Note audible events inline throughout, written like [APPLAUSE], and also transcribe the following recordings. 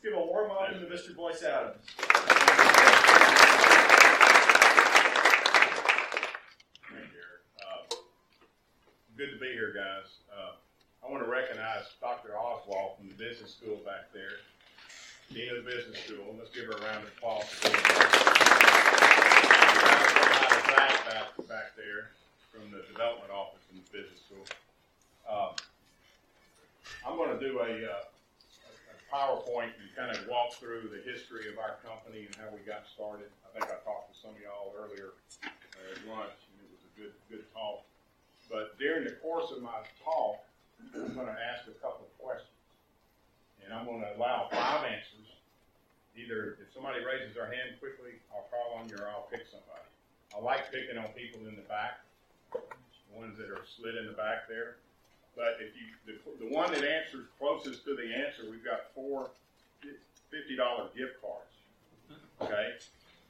Let's give a warm welcome to Mr. Boyce Adams. Uh, Good to be here, guys. Uh, I want to recognize Dr. Oswald from the business school back there, Dean of the business school. Let's give her a round of applause. Back, back there from the development office in the business school. Uh, I'm going to do a, uh, PowerPoint and kind of walk through the history of our company and how we got started. I think I talked to some of y'all earlier uh, at lunch, and it was a good, good talk. But during the course of my talk, I'm going to ask a couple of questions, and I'm going to allow five answers. Either if somebody raises their hand quickly, I'll call on you, or I'll pick somebody. I like picking on people in the back, ones that are slid in the back there. But if you, the, the one that answers closest to the answer, we've got four fifty dollar gift cards. Okay,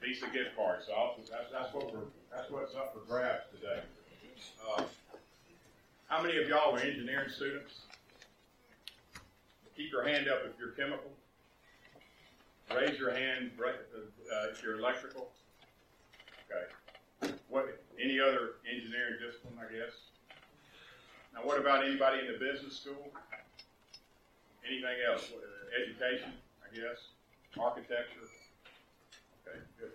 Visa gift cards. So I'll, that's, that's what we're, that's what's up for grabs today. Uh, how many of y'all are engineering students? Keep your hand up if you're chemical. Raise your hand uh, if you're electrical. Okay. What? Any other engineering discipline? I guess. Now, what about anybody in the business school? Anything else? Education, I guess. Architecture. Okay, good.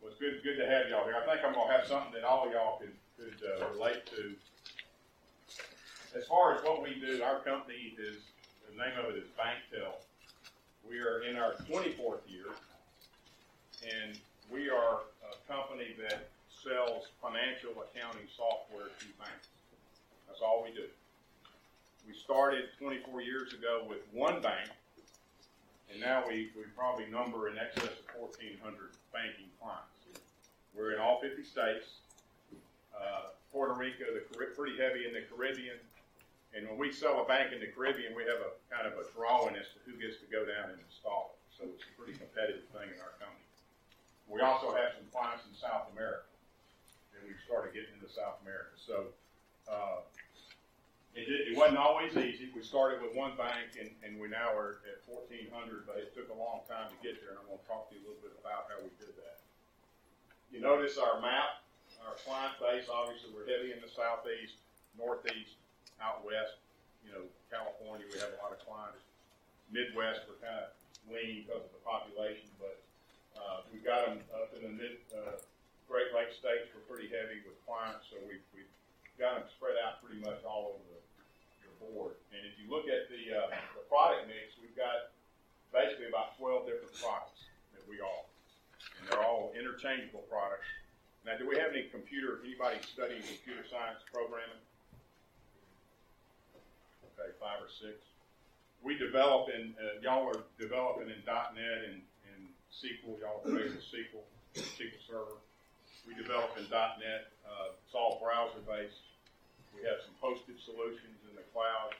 Well, it's good, good to have y'all here. I think I'm gonna have something that all y'all could could uh, relate to. As far as what we do, our company is the name of it is BankTel. We are in our 24th year, and we are a company that sells financial accounting software to banks. That's all we do. We started 24 years ago with one bank, and now we, we probably number in excess of 1,400 banking clients. We're in all 50 states. Uh, Puerto Rico, the pretty heavy in the Caribbean, and when we sell a bank in the Caribbean, we have a kind of a drawing as to who gets to go down and install it. So it's a pretty competitive thing in our company. We also have some clients in South America, and we've started getting into South America. So uh, it, it, wasn't always easy. We started with one bank, and, and we now are at 1,400, but it took a long time to get there, and I'm going to talk to you a little bit about how we did that. You notice our map, our client base, obviously we're heavy in the southeast, northeast, out west, you know, California, we have a lot of clients. Midwest, we're kind of lean because of the population, but uh, we've got them up in the mid uh, Great Lakes states. We're pretty heavy with clients, so we've, we've got them spread out pretty much all over the, board. And if you look at the, uh, the product mix, we've got basically about 12 different products that we offer. And they're all interchangeable products. Now, do we have any computer, anybody studying computer science programming? Okay, five or six. We develop in, uh, y'all are developing in .NET and, and SQL. Y'all are familiar with SQL, SQL Server. We develop in .NET. Uh, it's all browser based. We have some hosted solutions in cloud.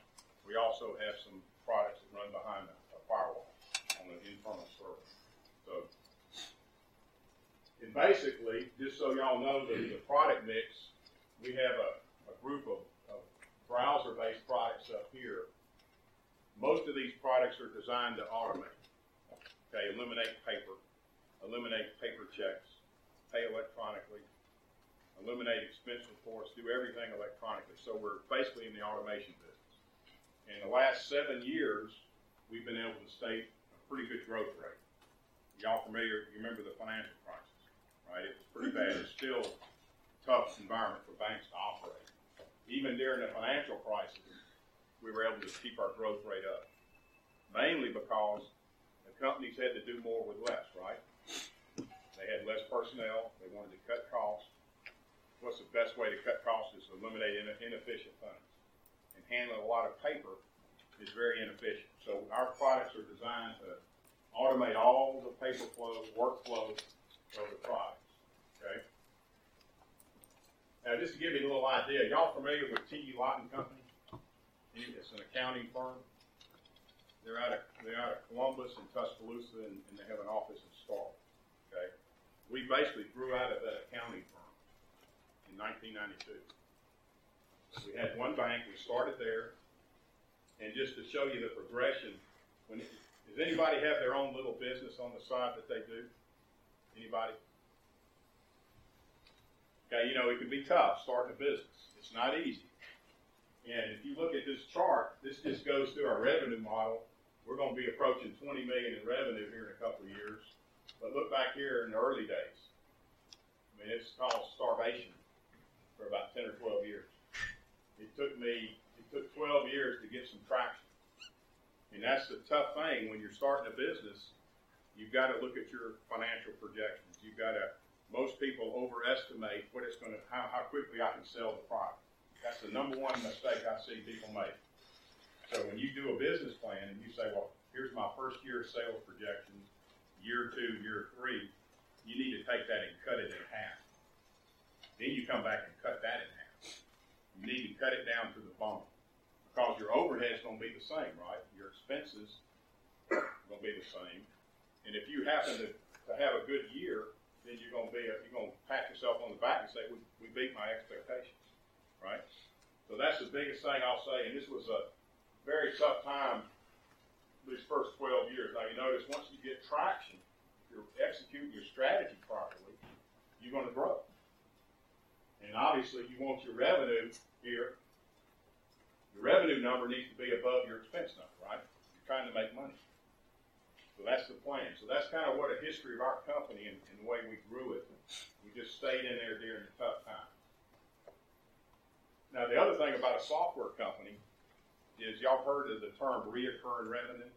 We also have some products that run behind a, a firewall on an internal server. So, and basically, just so y'all know the, the product mix, we have a, a group of browser-based products up here, most of these products are designed to automate. Okay, eliminate paper, eliminate paper checks, pay electronically, eliminate expense reports, do everything electronically. So we're basically in the automation business. In the last seven years, we've been able to state a pretty good growth rate. Y'all familiar? You remember the financial crisis, right? It was pretty bad. It's still a tough environment for banks to operate even during the financial crisis, we were able to keep our growth rate up. Mainly because the companies had to do more with less, right? They had less personnel, they wanted to cut costs. What's the best way to cut costs is eliminate inefficient funds. And handling a lot of paper is very inefficient. So our products are designed to automate all the paper flow, workflow of the products. Okay? Now, just to give you a little idea, y'all familiar with T.E. Lott & Company? It's an accounting firm. They're out of they're out of Columbus and Tuscaloosa, and, and they have an office in Starkville. Okay, we basically grew out of that accounting firm in 1992. We had one bank. We started there, and just to show you the progression, when it, Does anybody have their own little business on the side that they do? Anybody? Okay, you know, it can be tough starting a business. It's not easy. And if you look at this chart, this just goes through our revenue model. We're going to be approaching 20 million in revenue here in a couple of years. But look back here in the early days. I mean, it's called starvation for about 10 or 12 years. It took me, it took 12 years to get some traction. And that's the tough thing when you're starting a business. You've got to look at your financial projections. You've got to, most people overestimate what it's going to, how, how quickly I can sell the product. That's the number one mistake I see people make. So when you do a business plan and you say, well, here's my first year sales projections, year two, year three, you need to take that and cut it in half. Come back and cut that in half. You need to cut it down to the bone. Because your overhead is going to be the same, right? Your expenses are going to be the same. And if you happen to, to have a good year, then you're going to be a, you're going to pat yourself on the back and say, we, we beat my expectations right? So that's the biggest thing I'll say. And this was a very tough time these first 12 years. Now, you notice once you get traction, if you're executing your strategy properly, you're going to grow. And obviously, you want your revenue here. Your revenue number needs to be above your expense number, right? You're trying to make money. So that's the plan. So that's kind of what a history of our company and, and the way we grew it. We just stayed in there during the tough times. Now, the other thing about a software company is y'all heard of the term reoccurring revenue?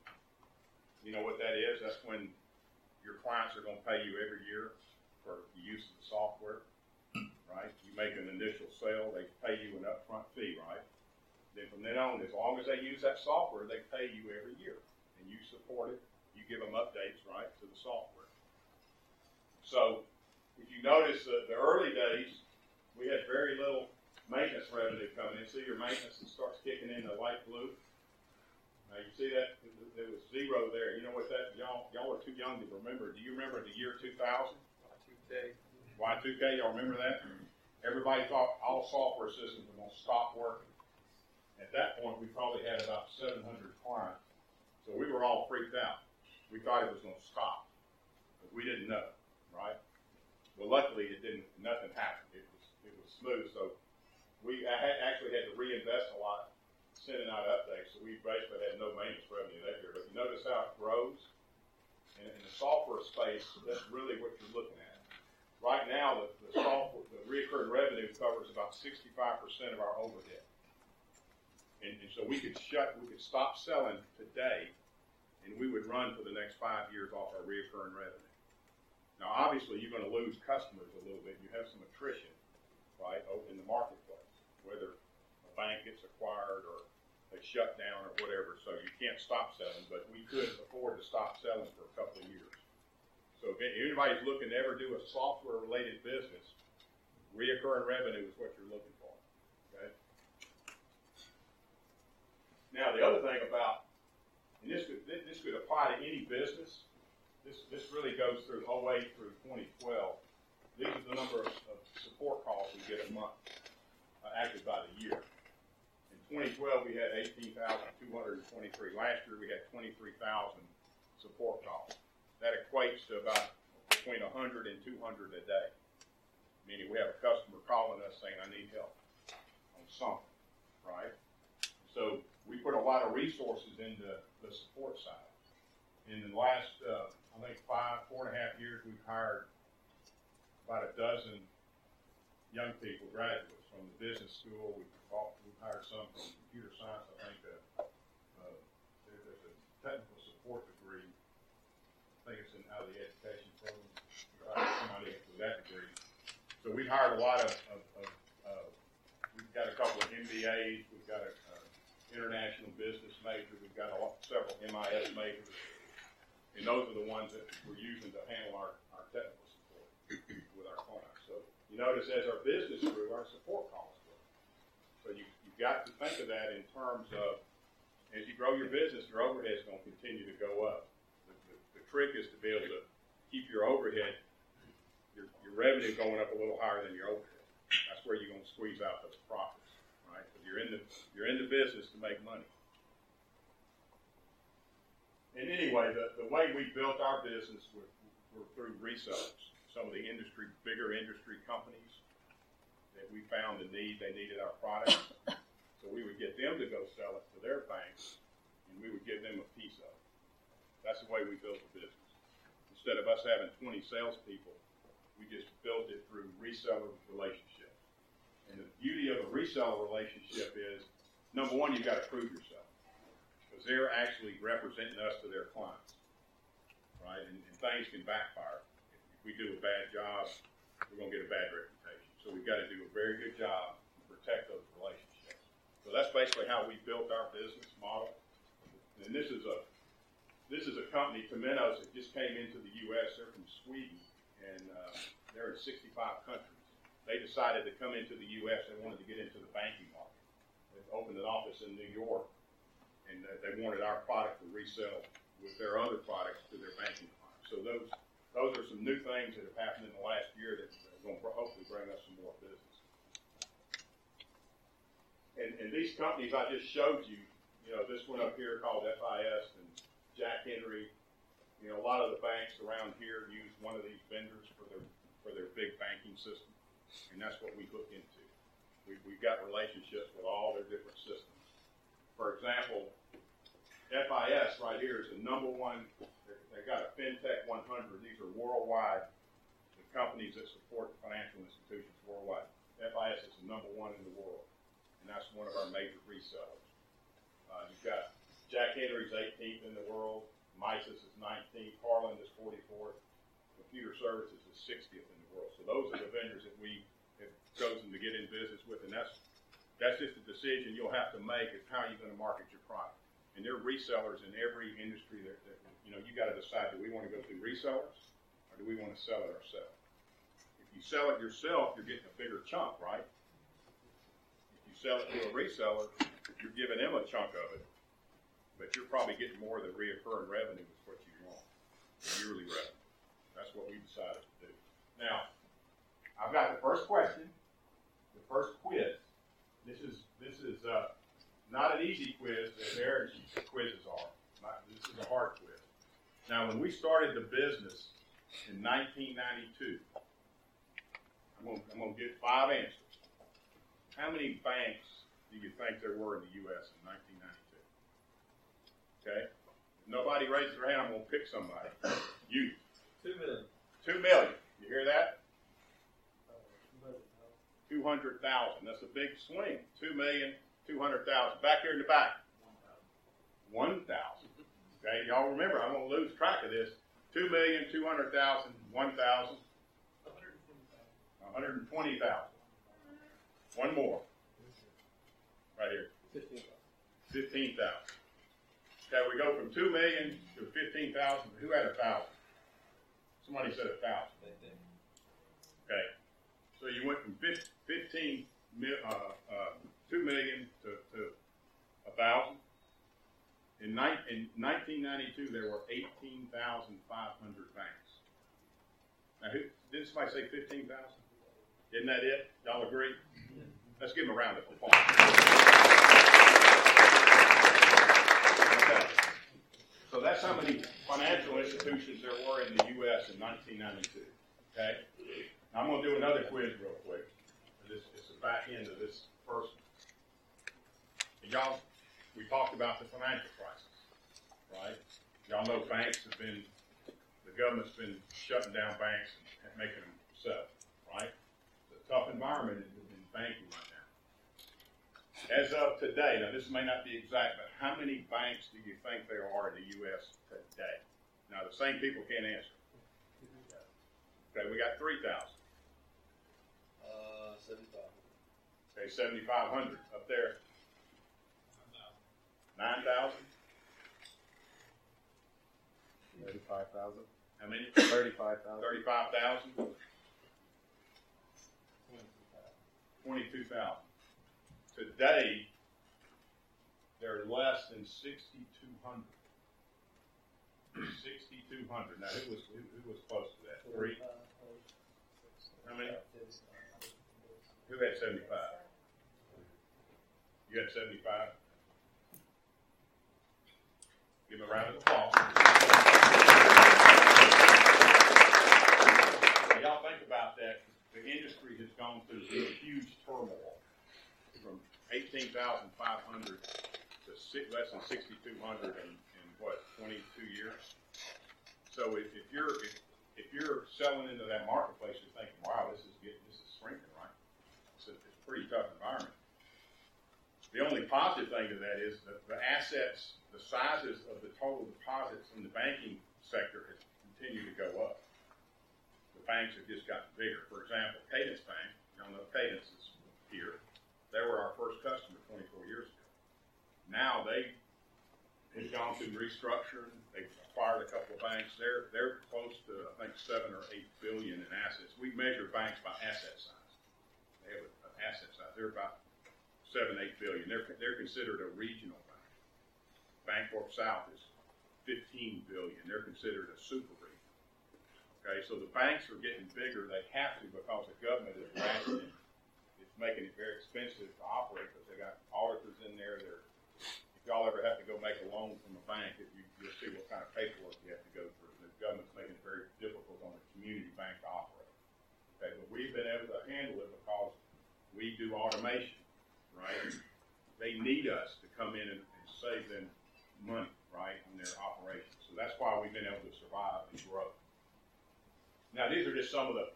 You know what that is? That's when your clients are going to pay you every year for the use of the software, right? You make an initial sale, they pay you an upfront fee, right? Then from then on, as long as they use that software, they pay you every year. And you support it, you give them updates, right, to the software. So, if you notice uh, the early days, we had very little maintenance revenue coming in. See your maintenance starts kicking in the light blue. Now you see that there was zero there. You know what that y'all y'all are too young to remember. Do you remember the year 2000? Y2K. Y2K. Y'all remember that? Everybody thought all software systems were going to stop working. At that point, we probably had about 700 clients, so we were all freaked out. We thought it was going to stop, but we didn't know, right? Well, luckily, it didn't. Nothing happened. It was it was smooth. So we actually had to reinvest a lot sending out updates, so we basically had no maintenance revenue that year. But you notice how it grows? In the software space, that's really what you're looking at. Right now, the, the software, the recurring revenue covers about 65% of our overhead. And, and so we could shut, we could stop selling today, and we would run for the next five years off our recurring revenue. Now, obviously, you're going to lose customers a little bit. You have some attrition, right, in the marketplace whether a bank gets acquired or they shut down or whatever. So you can't stop selling, but we could afford to stop selling for a couple of years. So if anybody's looking to ever do a software related business, reoccurring revenue is what you're looking for. Okay. Now the other thing about, and this could this could apply to any business. This this really goes through the whole way through 2012. These are the number of, of support calls we get a month uh, actually by the year. In 2012, we had 18,223. Last year, we had 23,000 support calls. That equates to about between 100 and 200 a day. Meaning we have a customer calling us saying, I need help on something, right? So we put a lot of resources into the support side. In the last, uh, I think, five, four and a half years, we've hired about a dozen young people, graduates from the business school. We've, we've hired some from computer science. I think uh, uh, there's a technical support degree. I think it's in out of the education program. We somebody with that degree. So we've hired a lot of, of, of uh, we've got a couple of MBAs. We've got a uh, international business major. We've got a lot, several MIS majors. And those are the ones that we're using to handle our, our technical support with our clients. So you notice as our business grew, our support costs grew. So you, you've got to think of that in terms of as you grow your business, your overhead is going to continue to go up. Trick is to be able to keep your overhead, your, your revenue going up a little higher than your overhead. That's where you're going to squeeze out those profits, right? But you're in the you're in the business to make money. and anyway, the, the way we built our business were, were through resellers. Some of the industry, bigger industry companies that we found the need, they needed our products. So we would get them to go sell it to their banks, and we would give them a piece of. That's the way we built the business. Instead of us having twenty salespeople, we just built it through reseller relationships. And the beauty of a reseller relationship is, number one, you've gotta prove yourself. Because they're actually representing us to their clients, right? And, and things can backfire. If we do a bad job, we're gonna get a bad reputation. So we've gotta do a very good job to protect those relationships. So that's basically how we built our business model. And this is a, this is a company, Temenos, that just came into the US, they're from Sweden, and, uh, they're in sixty-five countries. They decided to come into the US, they wanted to get into the banking market. They opened an office in New York, and uh, they wanted our product to resell with their other products to their banking clients. So those, those are some new things that have happened in the last year that are gonna hopefully bring us some more business. And, and these companies I just showed you, you know, this one up here called FIS and Jack Henry, you know, a lot of the banks around here use one of these vendors for their, for their big banking system, and that's what we hook into. We, we've got relationships with all their different systems. For example, FIS right here is the number one, they- they got a FinTech one hundred, these are worldwide, the companies that support financial institutions worldwide. FIS is the number one in the world, and that's one of our major resellers. Uh, you've got Jack Henry's eighteenth in the world, Misys is nineteenth, Harland is forty-fourth, Computer Services is sixtieth in the world. So those are the vendors that we have chosen to get in business with, and that's, that's just a decision you'll have to make, is how you're gonna market your product. And there are resellers in every industry that, that, you know, you gotta decide, do we wanna go through resellers, or do we wanna sell it ourselves? If you sell it yourself, you're getting a bigger chunk, right? If you sell it to a reseller, you're giving them a chunk of it, but you're probably getting more of the reoccurring revenue is what you want, yearly revenue. That's what we decided to do. Now, I've got the first question, the first quiz. This is, this is, uh, not an easy quiz, as Aaron's quizzes are. Not- This is a hard quiz. Now, when we started the business in nineteen ninety-two, I'm gonna, I'm gonna get five answers. How many banks do you think there were in the US in nineteen ninety-two? Okay? If nobody raises their hand, I'm going to pick somebody. You. Two million. Two million. You hear that? Two hundred thousand. That's a big swing. Two million, two hundred thousand. Back here in the back. One thousand. Okay, y'all remember, I'm going to lose track of this. Two million, two hundred thousand, one thousand. 120,000. One more. Right here. 15,000. 15,000 that we go from 2 million to 15,000. Who had a thousand? Somebody said a thousand. Okay. So you went from 15, uh, uh, 2 million to, a thousand. In, in 1992, there were 18,500 banks. Now, who, didn't somebody say 15,000? Isn't that it? Y'all agree? Let's give them a round of applause. That's how many financial institutions there were in the U.S. in nineteen ninety-two, okay? Now, I'm gonna do another quiz real quick. This, it's the back end of this first. And Y'all, we talked about the financial crisis, right? Y'all know banks have been, the government's been shutting down banks and making them sell, right? It's a tough environment in, in banking. As of today, now this may not be exact, but how many banks do you think there are in the U.S. today? Now, the same people can't answer. Okay, we got three thousand. Uh, seventy-five. Okay, seventy-five hundred up there. Nine thousand? Thirty-five thousand. How many? Thirty-five thousand. Thirty-five thousand? Twenty-two thousand. Today, there are less than sixty-two hundred. Sixty-two hundred. Now, who was, who, who was close to that? Three? How many? Who had seventy-five? You had seventy-five? Give him a round of applause. Y'all think about that, the industry has gone through a huge turmoil from eighteen thousand five hundred to six, less than sixty-two hundred in, in what, twenty-two years? So if, if you're, if, if you're selling into that marketplace, you're thinking, wow, this is getting, this is shrinking, right? It's a, it's a pretty tough environment. The only positive thing to that is that the assets, the sizes of the total deposits in the banking sector has continued to go up. The banks have just gotten bigger. For example, Cadence Bank, y'all know Cadence is here. They were our first customer twenty-four years ago. Now they have gone through restructuring. They've acquired a couple of banks. They're, they're close to, I think, seven or eight billion in assets. We measure banks by asset size. They have an asset size. They're about seven, eight billion. They're, they're considered a regional bank. BancorpSouth is fifteen billion. They're considered a super region. Okay, so the banks are getting bigger. They have to because the government is rationing. It's making it very expensive to operate because they got auditors in there. They're, y'all ever have to go make a loan from a bank, if you, you'll see what kind of paperwork you have to go through. The government's making it very difficult on a community bank to operate. Okay, but we've been able to handle it because we do automation right? They need us to come in and, and save them money, right, on their operations. So that's why we've been able to survive and grow. Now, these are just some of the,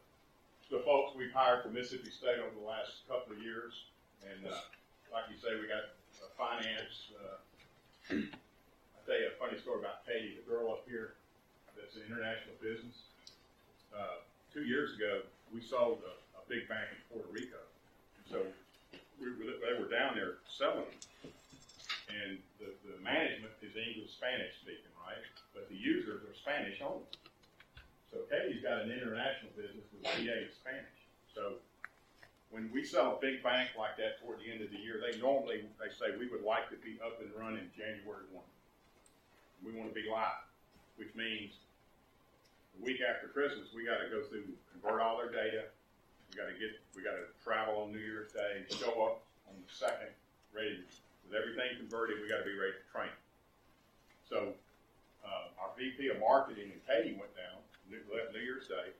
the folks we've hired from Mississippi State over the last couple of years. And uh, like you say, we got finance. Uh, [CLEARS THROAT] I'll tell you a funny story about Katie, the girl up here that's an international business. Uh, two years ago, we sold a, a big bank in Puerto Rico. So we were, they were down there selling. And the, the management is English Spanish speaking, right? But the users are Spanish only. So Katie's got an international business with in Spanish. So when we sell a big bank like that toward the end of the year, they normally they say we would like to be up and running January one. We want to be live, which means the week after Christmas we got to go through convert all their data, we gotta get, we gotta travel on New Year's Day, show up on the second, ready, with everything converted, we gotta be ready to train. So, uh, our VP of marketing and Katie went down, New, New Year's Day,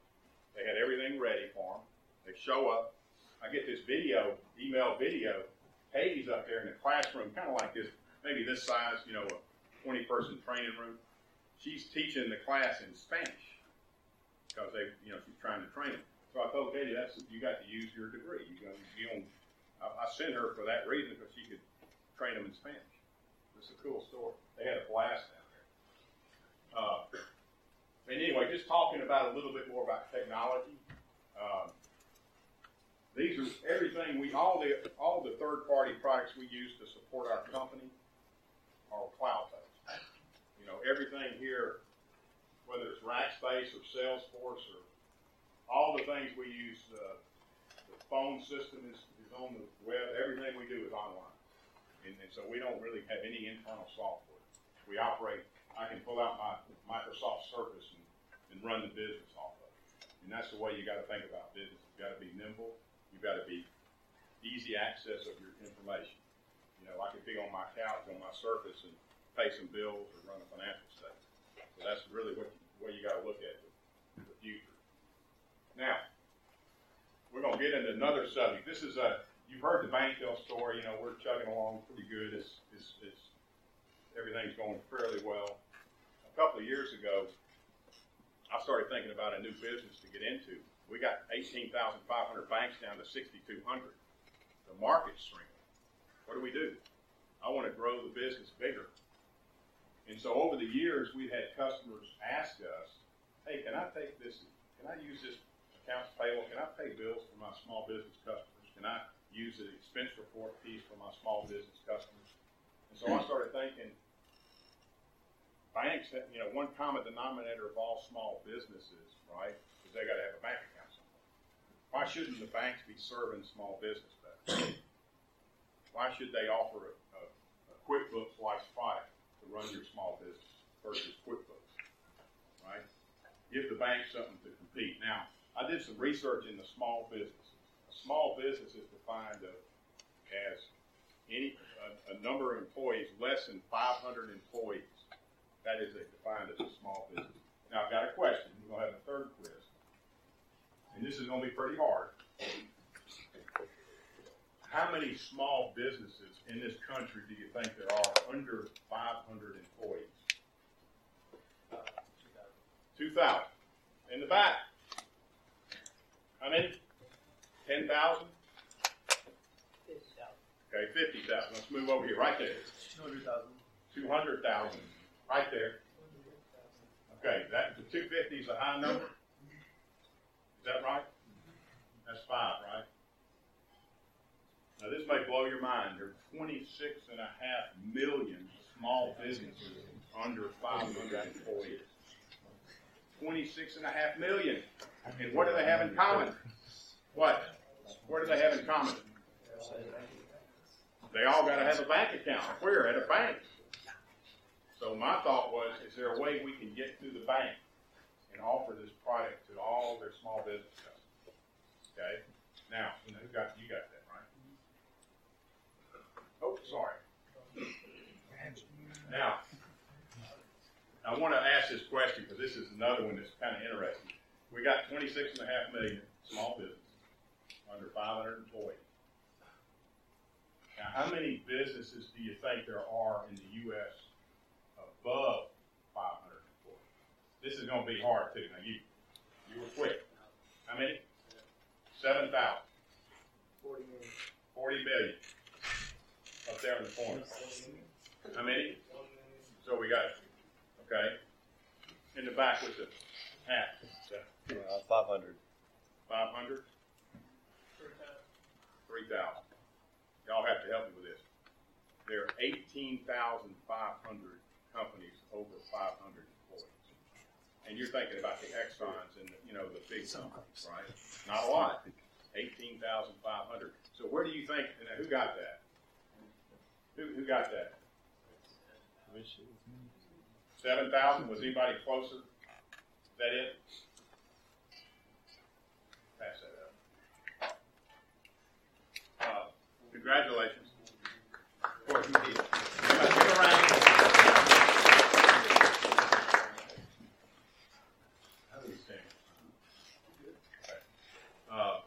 they had everything ready for them, they show up, I get this video, email video, Katie's up there in the classroom, kinda like this, maybe this size, you know, a twenty-person training room. She's teaching the class in Spanish, because they, you know, she's trying to train them. So I told Katie, that's, you got to use your degree. You go, you don't, I, I sent her for that reason because she could train them in Spanish. It's a cool story. They had a blast down there. Uh, and anyway, just talking about a little bit more about technology. Um, these are everything we all the all the third party products we use to support our company are cloud based. You know, everything here, whether it's Rackspace or Salesforce or all the things we use, uh, the phone system is, is on the web. Everything we do is online. And, and so we don't really have any internal software. We operate, I can pull out my Microsoft Surface and, and run the business off of it. And that's the way you got to think about business. You've got to be nimble. You've got to be easy access of your information. You know, I can be on my couch on my Surface and pay some bills or run a financial statement. So that's really what you, what you got to look at the, future. Now, we're going to get into another subject. This is a, you've heard the BankTEL story. You know, we're chugging along pretty good. It's, it's, it's, everything's going fairly well. A couple of years ago, I started thinking about a new business to get into. We got 18,500 banks down to 6,200. The market's shrinking. What do we do? I want to grow the business bigger. And so over the years, we've had customers ask us, hey, can I take this, can I use this accounts payable, can I pay bills for my small business customers? Can I use the expense report piece for my small business customers? And so I started thinking, banks, have, you know, one common denominator of all small businesses, right, is they got to have a bank. Why shouldn't the banks be serving small business better? Why should they offer a, a, a QuickBooks-like product to run your small business versus QuickBooks, right? Give the bank something to compete. Now, I did some research in the small businesses. A small business is defined as any a, a number of employees less than 500 employees That is defined as a small business. Now, I've got a question. We're gonna have a third quiz. And this is gonna be pretty hard. How many small businesses in this country do you think there are under five hundred employees? Two thousand. In the back. How many? Ten thousand? Okay, fifty thousand. Let's move over here, right there. Two hundred thousand. Two hundred thousand, right there. Okay, that, the two fifty is a high number? That right? That's five, right? Now, this may blow your mind. There are twenty-six and a half million small businesses under five hundred employees. Twenty-six and a half million. And what do they have in common? What? What do they have in common? They all gotta have a bank account. Where? At a bank. So my thought was, is there a way we can get to the bank and offer this product to all their small business customers? Okay? Now, you know, who got, you got that, right? Oh, sorry. Now, I wanna ask this question, because this is another one that's kinda interesting. We got twenty-six and a half million small businesses, under five hundred employees. Now, how many businesses do you think there are in the U.S. above? This is gonna be hard too. Now, you, you were quick. How many? Seven thousand. Forty million. Up there in the corner. How many? So we got, okay. In the back with the hat, Uh, five hundred. five hundred? Three thousand. Y'all have to help me with this. There are eighteen thousand five hundred companies over five hundred. And you're thinking about the Exxons and, the, you know, the big companies, right? Not a lot. Eighteen thousand five hundred. So where do you think, and who got that? Who, who got that? Seven thousand? Was anybody closer? Is that it? Pass that up. Uh, congratulations. Of course, you did. Everybody give a round. How do we stand? Okay. Uh,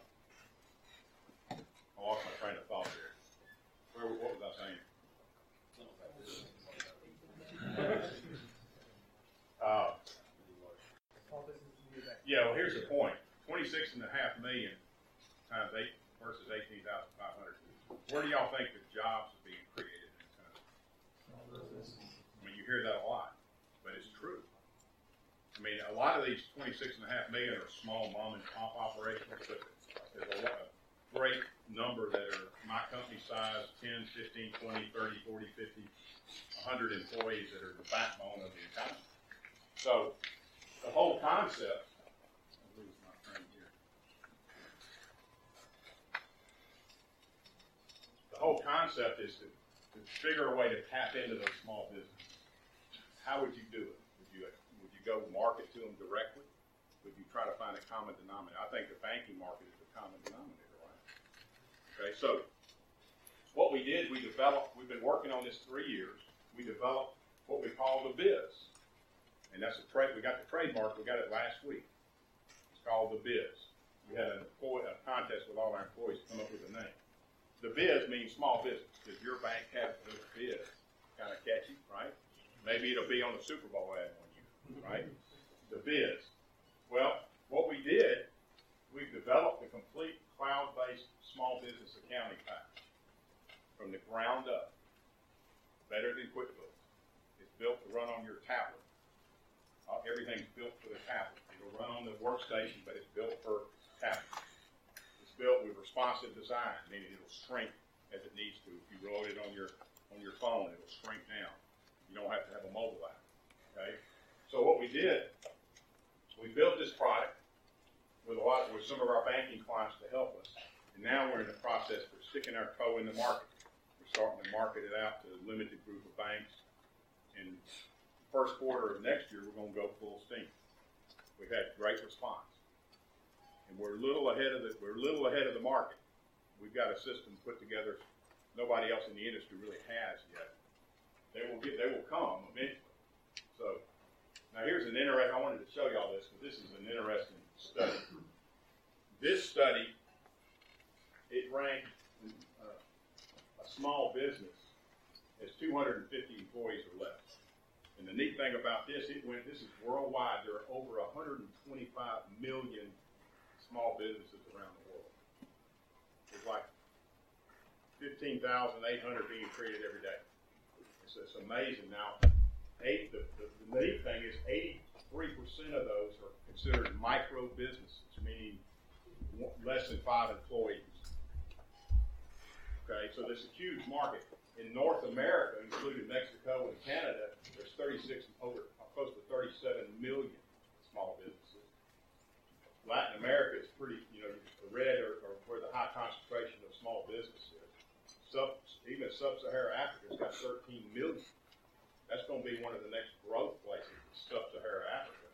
I lost my train of thought there. Where, what was I saying? Uh, yeah, well, here's the point. Twenty-six and a half million times eight versus eighteen thousand five hundred. Where do y'all think the jobs are being created in this country? I mean, you hear that a lot, but it's true. I mean, a lot of these twenty-six and a half million are small mom and pop operations, but there's a lot, great number that are my company size, 10, 15, 20, 30, 40, 50, 100 employees that are the backbone of the economy. So the whole concept, I'll lose my train here. The whole concept is to, to figure a way to tap into those small businesses. How would you do it? Would you, would you go market to them directly? Would you try to find a common denominator? I think the banking market is the common denominator, right? Okay, so what we did, we developed, we've been working on this three years. We developed what we call the biz. And that's a trade, we got the trademark, we got it last week. It's called the biz. We had an employee, a contest with all our employees to come up with a name. The biz means small business, because your bank has the biz. Kind of catchy, right? Maybe it'll be on the Super Bowl ad one year, right? The biz. Well, what we did, we developed a complete cloud-based small business accounting package from the ground up. Better than QuickBooks. It's built to run on your tablet. Uh, everything's built for the tablet. It'll run on the workstation, but it's built for tablet. It's built with responsive design, meaning it'll shrink as it needs to. If you load it on your on your phone, it'll shrink down. You don't have to have a mobile app. Okay. So what we did, we built this product with a lot with some of our banking clients to help us, and now we're in the process of sticking our toe in the market. We're starting to market it out to a limited group of banks, and first quarter of next year, we're gonna go full steam. We've had great response. And we're a little ahead of the, we're a little ahead of the market. We've got a system put together nobody else in the industry really has yet. They will get, they will come eventually. So, now here's an interest, I wanted to show y'all this, because this is an interesting study. This study, it ranked, uh, a small business as two hundred and fifty employees or less. And the neat thing about this, it went, this is worldwide, there are over hundred and twenty-five million small businesses around the world. There's like fifteen thousand eight hundred being created every day. It's, it's amazing. Now, eight, the, the, the neat thing is eighty-three percent of those are considered micro businesses, meaning less than five employees. Okay, so there's a huge market. In North America, including Mexico and Canada, there's thirty-six, over, close to thirty-seven million small businesses. Latin America is pretty, you know, the red or, where the high concentration of small business is. Sub, even sub-Saharan Africa's got thirteen million. That's gonna be one of the next growth places, sub-Saharan Africa.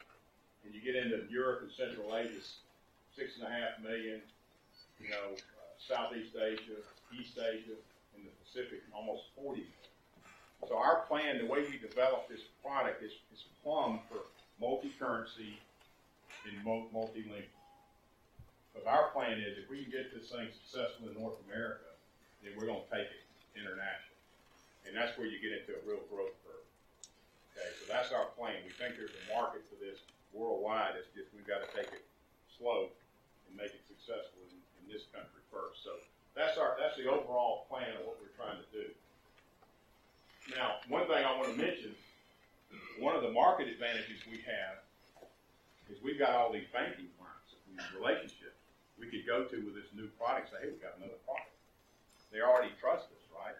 And you get into Europe and Central Asia, six and a half million, you know, uh, Southeast Asia, East Asia, and the Pacific, almost forty. So our plan, the way we develop this product is, is plumb for multi-currency and mul- multilingual. But our plan is if we can get this thing successful in North America, then we're gonna take it international. And that's where you get into a real growth. Okay, so that's our plan. We think there's a market for this worldwide. It's just we've gotta take it slow and make it successful in, in this country first. So that's our, that's the overall plan of what we're trying to do. Now, one thing I wanna mention, one of the market advantages we have is we've got all these banking clients, these relationships we could go to with this new product, say, hey, we've got another product. They already trust us, right?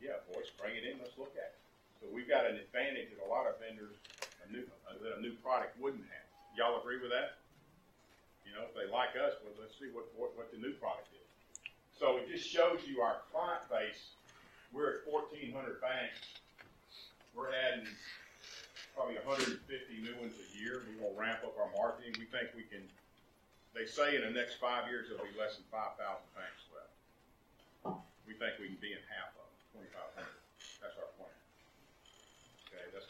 Yeah, boys, bring it in, let's look at it. So we've got an advantage that a lot of vendors, a new, uh, that a new product wouldn't have. Y'all agree with that? You know, if they like us, well, let's see what, what, what the new product is. So it just shows you our client base. We're at 1,400 banks. We're adding probably 150 new ones a year. We're to ramp up our marketing. We think we can, they say in the next five years there'll be less than 5,000 banks left. We think we can be in half of them, 2,500.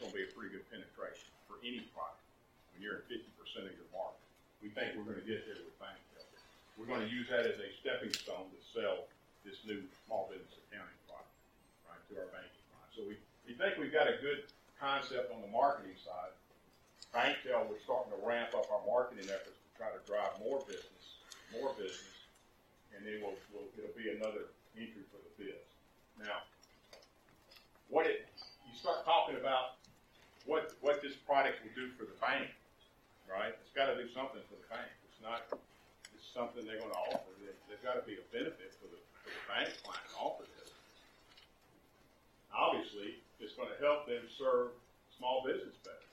That's gonna be a pretty good penetration for any product, when you're fifty percent of your market. We think we're gonna get there with bank help. We're gonna use that as a stepping stone to sell this new small business accounting product, right, to our banking clients. So we, we think we've got a good concept on the marketing side. Banktel, we're starting to ramp up our marketing efforts to try to drive more business, more business, and then we'll, we'll, it'll be another entry for the biz. Now, what it, you start talking about what, what this product will do for the bank, right? It's gotta do something for the bank. It's not, it's something they're gonna offer. There, there's gotta be a benefit for the, for the bank client to offer this. Obviously, it's gonna help them serve small business better.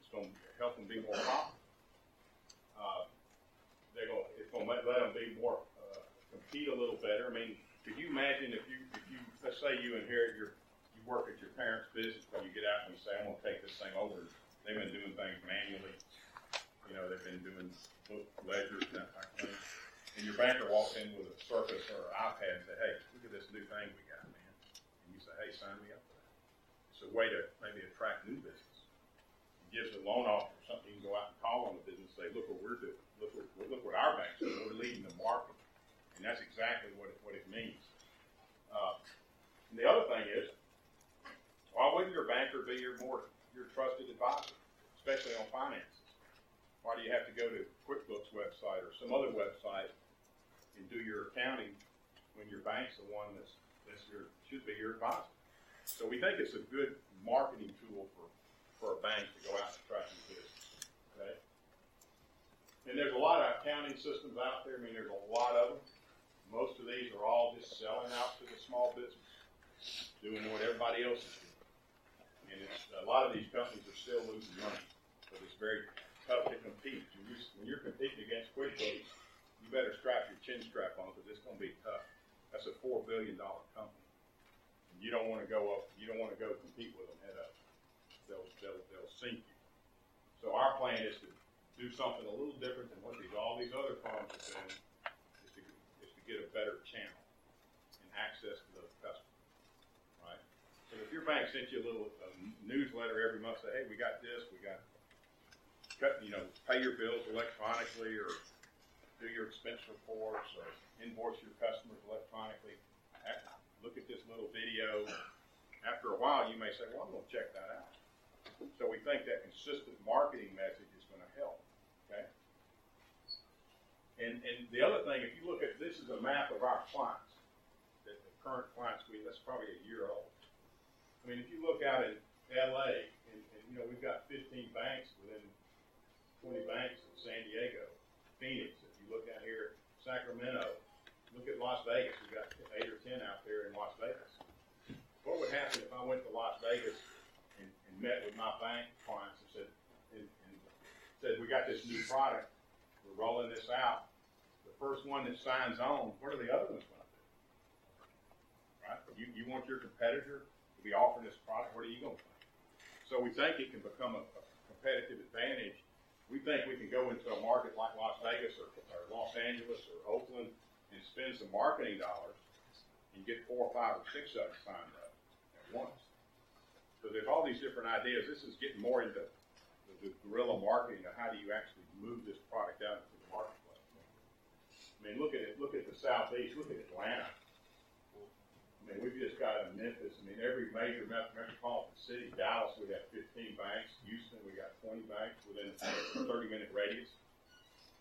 It's gonna help them be more profitable. Uh, they're gonna, it's gonna let, let them be more, uh, compete a little better. I mean, could you imagine if you, if you, let's say you inherit your, you work at your parents' business, when you get out and you say, I'm gonna take this thing over. They've been doing things manually. You know, they've been doing book ledgers and that type of thing. And your banker walks in with a Surface or an iPad and say, hey, look at this new thing we got, man. And you say, hey, sign me up for that. It's a way to maybe attract new business. It gives a loan officer something you can go out and call on the business, and say, look what we're doing. Look what, look what our bank's doing. We're leading the market. And that's exactly what it, what it means. Uh, and the other thing is, why wouldn't your banker be your more, your trusted advisor, especially on finances? Why do you have to go to QuickBooks website or some other website and do your accounting when your bank's the one that's, that's your, should be your advisor? So we think it's a good marketing tool for, for a bank to go out and try to do business, okay? And there's a lot of accounting systems out there. I mean, there's a lot of them. Most of these are all just selling out to the small business, doing what everybody else is a lot of these companies are still losing money, so it's very tough to compete. When you're, when you're competing against QuickBooks, you better strap your chin strap on because it's going to be tough. That's a four billion dollar company. And you don't want to go up. You don't want to go compete with them head up. They'll they'll they'll sink you. So our plan is to do something a little different than what these all these other firms have done. Is to is to get a better channel and access to those customers. Right. So if your bank sent you a little uh, newsletter every month, say, hey, we got this, we got, cut, you know, pay your bills electronically or do your expense reports or invoice your customers electronically. Look at this little video. After a while, you may say, well, I'm gonna check that out. So we think that consistent marketing message is gonna help, okay? And, and the other thing, if you look at, this is a map of our clients, the, the current clients, we, that's probably a year old. I mean, if you look out in LA, and, and, you know, we've got fifteen banks within twenty banks in San Diego, Phoenix, if you look out here, Sacramento, look at Las Vegas, we've got eight or ten out there in Las Vegas. What would happen if I went to Las Vegas and, and met with my bank clients and said, and, and said, we got this new product, we're rolling this out. The first one that signs on, what are the other ones gonna do? Right? You, you want your competitor to be offering this product, what are you gonna think? So we think it can become a, a competitive advantage. We think we can go into a market like Las Vegas or, or Los Angeles or Oakland and spend some marketing dollars and get four or five or six of them signed up at once. So there's all these different ideas. This is getting more into the, the guerrilla marketing of how do you actually move this product out into the marketplace. I mean, look at it. Look at the southeast. Look at Atlanta. I mean, we've just got in Memphis. I mean, every major metropolitan city. Dallas, we got 15 banks. Houston, we got 20 banks within a 30-minute radius.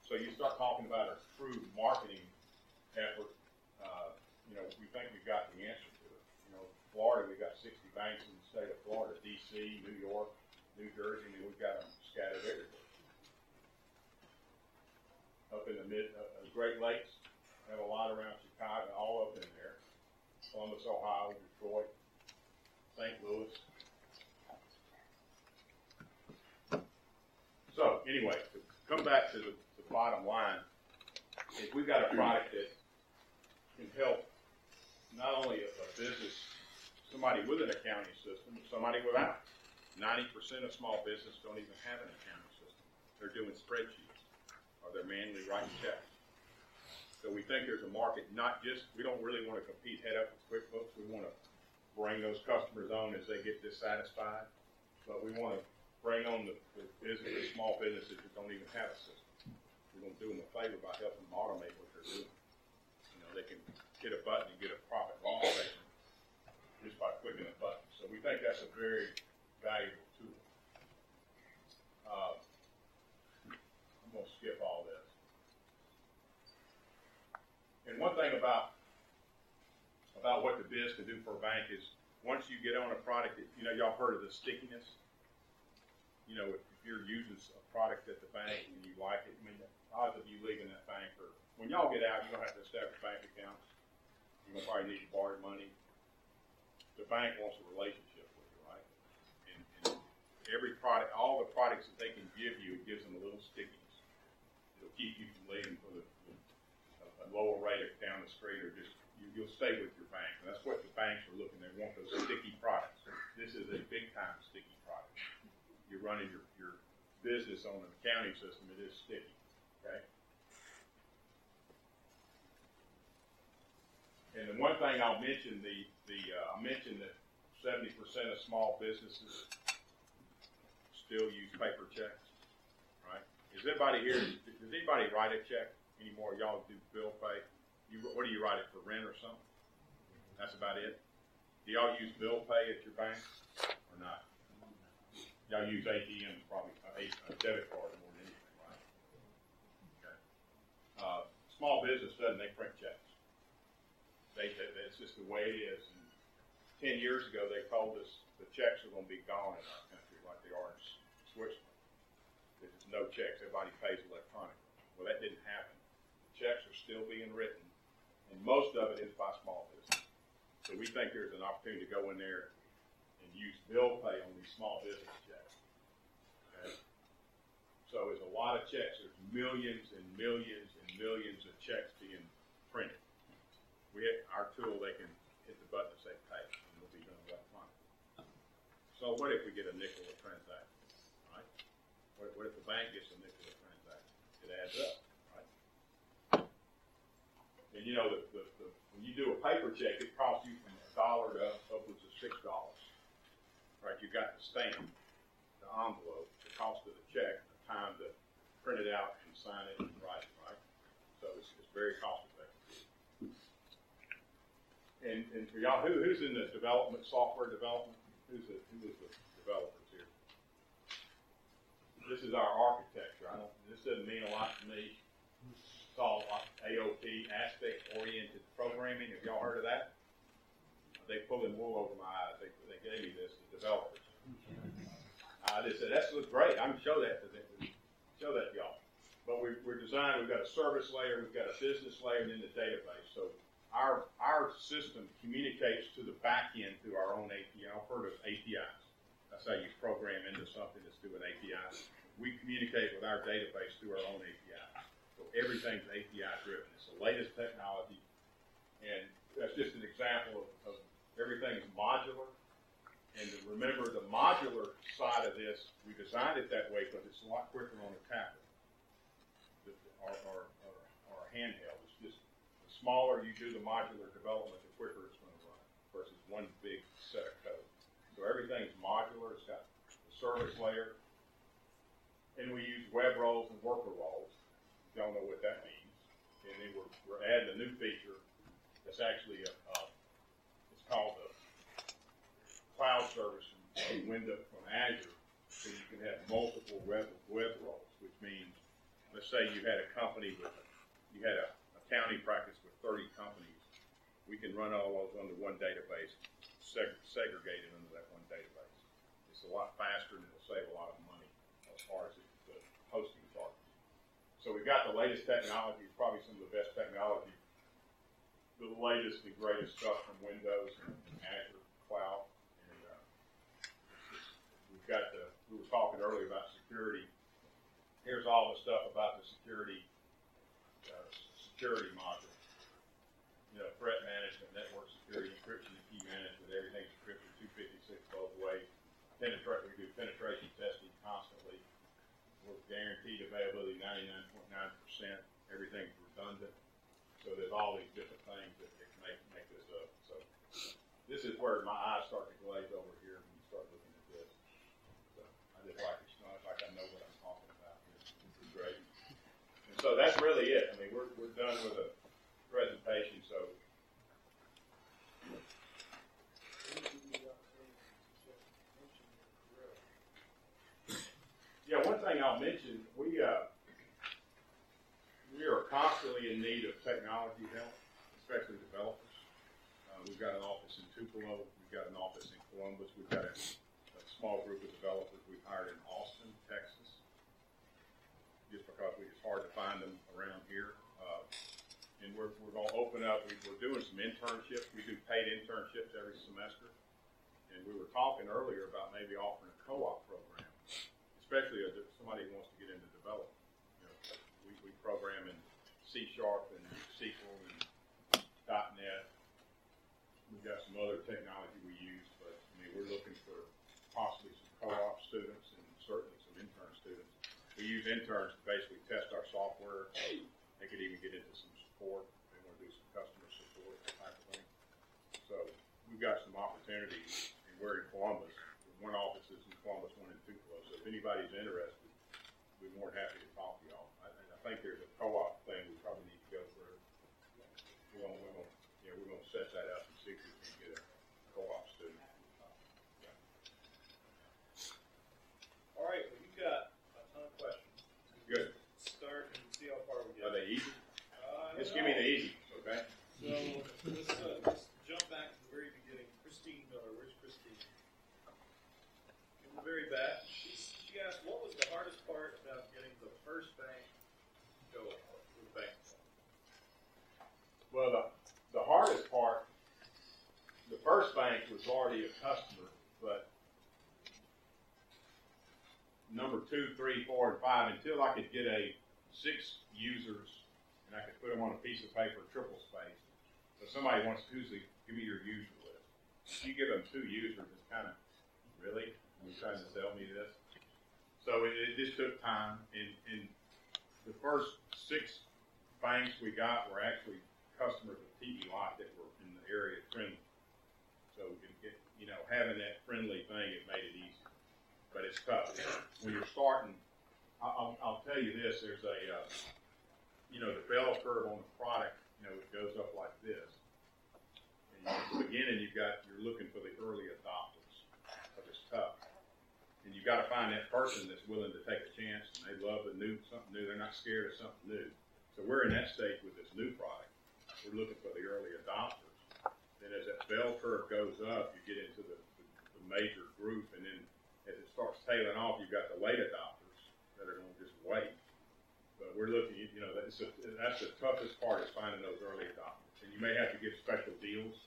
So you start talking about a true marketing effort. Uh, you know, we think we've got the answer to it. You know, Florida, we've got 60 banks in the state of Florida, D.C., New York, New Jersey. Mean, we've got them scattered everywhere. Up in the mid, uh, uh, Great Lakes, have a lot around Chicago, all up in. Columbus, Ohio, Detroit, St. Louis. So anyway, to come back to the, the bottom line, is we've got a product that can help not only a, a business, somebody with an accounting system, but somebody without. Ninety percent of small business don't even have an accounting system. They're doing spreadsheets, or they're manually writing checks. So we think there's a market, not just, we don't really want to compete head up with QuickBooks. We want to bring those customers on as they get dissatisfied. But we want to bring on the, the business, the small businesses that don't even have a system. We're going to do them a favor by helping them automate what they're doing. You know, they can hit a button and get a profit loss just by clicking a button. So we think that's a very valuable tool. Uh, I'm going to skip all this. And one thing about about what the biz can do for a bank is once you get on a product, that, you know, y'all heard of the stickiness. You know, if, if you're using a product at the bank and you like it, I mean, the odds of you leaving that bank or when y'all get out, you're gonna have to establish bank accounts. You're gonna probably need to borrow money. The bank wants a relationship with you, right? And, and every product, all the products that they can give you, it gives them a little stickiness. It'll keep you from leaving for the, lower rate down the street or just, you, you'll stay with your bank. And that's what the banks are looking, they want those sticky products. This is a big time sticky product. You're running your, your business on an accounting system, it is sticky, okay? And the one thing I'll mention, the, the, uh, I mentioned that seventy percent of small businesses still use paper checks, right? Is anybody here, does anybody write a check anymore? Y'all do bill pay? You, what do you write it for rent or something? That's about it? Do y'all use bill pay at your bank or not? Y'all use ATM probably, uh, a, a debit card more than anything, right? Okay. Uh, small business doesn't, they print checks. They, that, that's just the way it is. And ten years ago, they told us the checks are gonna be gone in our country like they are in Switzerland. There's no checks, everybody pays electronically. Well, that didn't happen. Checks are still being written, and most of it is by small business. So we think there's an opportunity to go in there and use bill pay on these small business checks. Okay? So there's a lot of checks, there's millions and millions and millions of checks being printed. We hit our tool, they can hit the button and say pay, and it'll be done electronically. So what if we get a nickel a transaction, right? What, if the bank gets a nickel a transaction? It adds up? And you know, the, the, the, when you do a paper check, it costs you from a dollar to upwards of six dollars. right? You've got the stamp, the envelope, the cost of the check, the time to print it out and sign it and write it, right? So it's, it's very cost effective. And, and for y'all, who, who's in the development, software development? Who's the, who is the developers here? This is our architecture. I don't, this doesn't mean a lot to me. All AOP, aspect-oriented programming. Have y'all heard of that? They pulling wool over my eyes. They, they gave me this, the developers. I just said, that looks great. I can show that to them, show that to y'all. But we, we're designed, we've got a service layer, we've got a business layer, and then the database. So our, our system communicates to the back end through our own API. I've heard of APIs. That's how you program into something that's through an API. We communicate with our database through our own API. Everything's API driven. It's the latest technology. And that's just an example of, of everything's modular. And to remember the modular side of this, we designed it that way because it's a lot quicker on a tablet or, or, or, or handheld. It's just the smaller you do the modular development, the quicker it's going to run versus one big set of code. So everything's modular. It's got the service layer, and we use web roles and worker roles. Y'all know what that means. And then we're, we're adding a new feature that's actually a, uh, it's called the cloud service from Windows from Azure, so you can have multiple web web roles, which means, let's say you had a company with, you had a, a county practice with 30 companies, we can run all those under one database, seg- segregated under that one database. It's a lot faster and it'll save a lot of money as far as. So we've got the latest technology, probably some of the best technology, the latest and greatest stuff from Windows and Azure Cloud. And uh, we've got the, we were talking earlier about security. Here's all the stuff about the security, uh, security module. You know, threat management, network security, encryption and key management, everything's encrypted 256 both ways. Penetrate, we do penetration testing constantly. We're guaranteed availability 99.9%. Everything's redundant. So there's all these different things that, that make, make this up. So this is where my eyes start to glaze over here when you start looking at this. So I just like it's not like I know what I'm talking about. It's, it's great. And so that's really it. I mean, we're, we're done with the presentation. So Yeah, one thing I'll mention, we, uh, constantly in need of technology help, especially developers. Uh, we've got an office in Tupelo, we've got an office in Columbus, we've got a, a small group of developers we've hired in Austin, Texas. Just because we, it's hard to find them around here. Uh, and we're, we're gonna open up, we, we're doing some internships, we do paid internships every semester. And we were talking earlier about maybe offering a co-op program especially if somebody wants to get into development. You know, we, we program in C Sharp and SQL and .NET. We've got some other technology we use, but I mean, we're looking for possibly some co-op students and certainly some intern students. We use interns to basically test our software. They could even get into some support. They want to do some customer support type of thing. So we've got some opportunities, and we're in Columbus. One office is in Columbus, one in Tupelo. So if anybody's interested, we're more than happy to talk to y'all. I, I think there's a co-op thing we probably need to go through. We're yeah, we're gonna set that up and see if we can get a co-op student. All right, well, you got a ton of questions. Good. Start and see how far we Are get. they easy? Uh, I Just don't give me the know. easy, okay? So let's, uh, let's jump back to the very beginning. Christine Miller, where's Christine? In the very back, she, she asked, what was the hardest part about getting the first bank going with bank? Well, the, the hardest part, the first bank was already a customer, but number two, three, four, and five, until I could get a six users and I could put them on a piece of paper, triple space. So somebody wants to, the, give me your user list. You give them two users, it's kind of, really? Are you trying to sell me this? So it, it just took time, and, and the first six banks we got were actually customers of T.E. Lott that were in the area friendly. So it, it, you know, having that friendly thing, it made it easy. But it's tough. When you're starting, I'll, I'll tell you this, there's a, uh, you know, the bell curve on the product, you know, it goes up like this. And at the beginning, you've got, you're looking for the early adopters, because it's tough. And you've got to find that person that's willing to take a chance, and they love the new, something new, they're not scared of something new. So we're in that stage with this new product. We're looking for the early adopters. Then as that bell curve goes up, you get into the, the, the major group, and then as it starts tailing off, you've got the late adopters that are going to just wait. But we're looking, you know, that's the, that's the toughest part is finding those early adopters. And you may have to give special deals,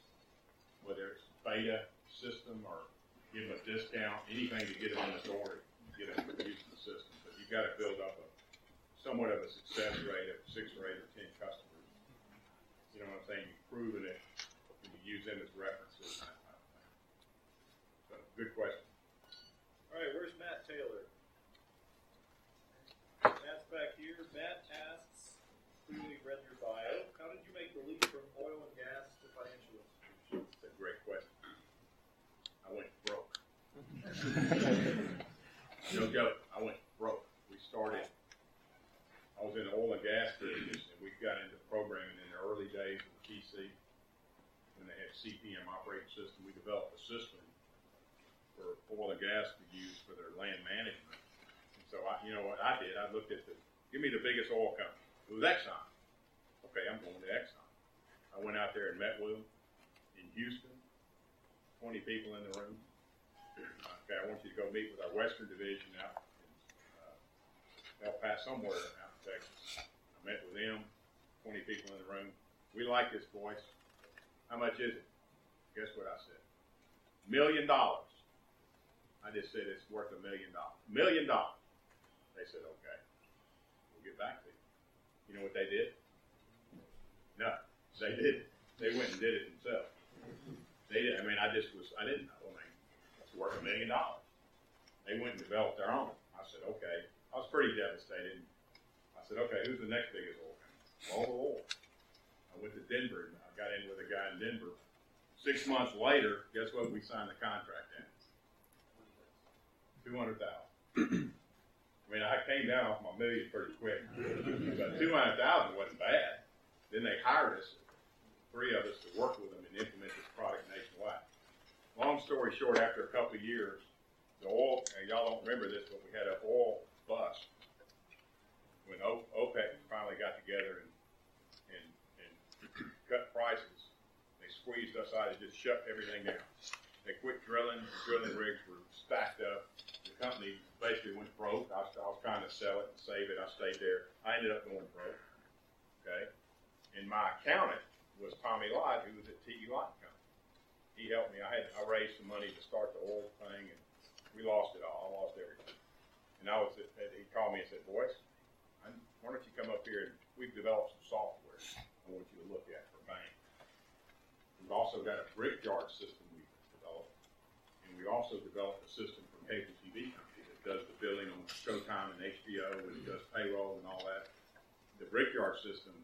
whether it's beta system or give them a discount, anything to get them in the door, get them using the system. But you've got to build up a somewhat of a success rate of six or eight or ten customers. You know what I'm saying? You've proven it. You use them as references. So, good question. All right, where's Matt Taylor? Matt's back here. Matt asks, clearly read your bio, how did you make the leap from oil and gas to financial institutions? That's a great question. I went broke. [LAUGHS] no joke. I went broke. We started. I was in the oil and gas business, and we got into programming in the early days of the PC when they had CP/M operating system. We developed a system for oil and gas to use for their land management. And so I, you know what I did? I looked at the. Give me the biggest oil company. It was Exxon. Okay, I'm going to Exxon. I went out there and met with them in Houston. 20 people in the room. Okay, I want you to go meet with our Western Division out in uh, El Paso, somewhere out in Texas. I met with them, 20 people in the room. We like this, boys. How much is it? Guess what I said? Million dollars. I just said it's worth a million dollars. Million dollars. They said, okay, back to you. You know what they did? No, they did. They went and did it themselves. They did. I mean, I just was. I didn't know. I mean, it's worth a million dollars. They went and developed their own. I said, okay. I was pretty devastated. I said, okay, who's the next biggest oil company? Mobil Oil. I went to Denver and I got in with a guy in Denver. Six months later, guess what? We signed the contract in. Two hundred thousand. [CLEARS THROAT] I mean, I came down off my million pretty quick, but two hundred thousand wasn't bad. Then they hired us, three of us, to work with them and implement this product nationwide. Long story short, after a couple of years, the oil, and y'all don't remember this, but we had an oil bust. When OPEC finally got together and, and, and cut prices, they squeezed us out and just shut everything down. They quit drilling, the drilling rigs were stacked up. The company basically went broke. I was, I was trying to sell it and save it. I stayed there. I ended up going broke. Okay. And my accountant was Tommy Lott, who was at T.E. Lott Company. He helped me. I had I raised some money to start the oil thing, and we lost it all. I lost everything. And I was at, he called me and said, "Boys, I, why don't you come up here and we've developed some software I want you to look at for bank. We've also got a brickyard system we've developed, and we also developed a system for cable TV company that does the billing on Showtime and HBO, and does payroll and all that. The brickyard system,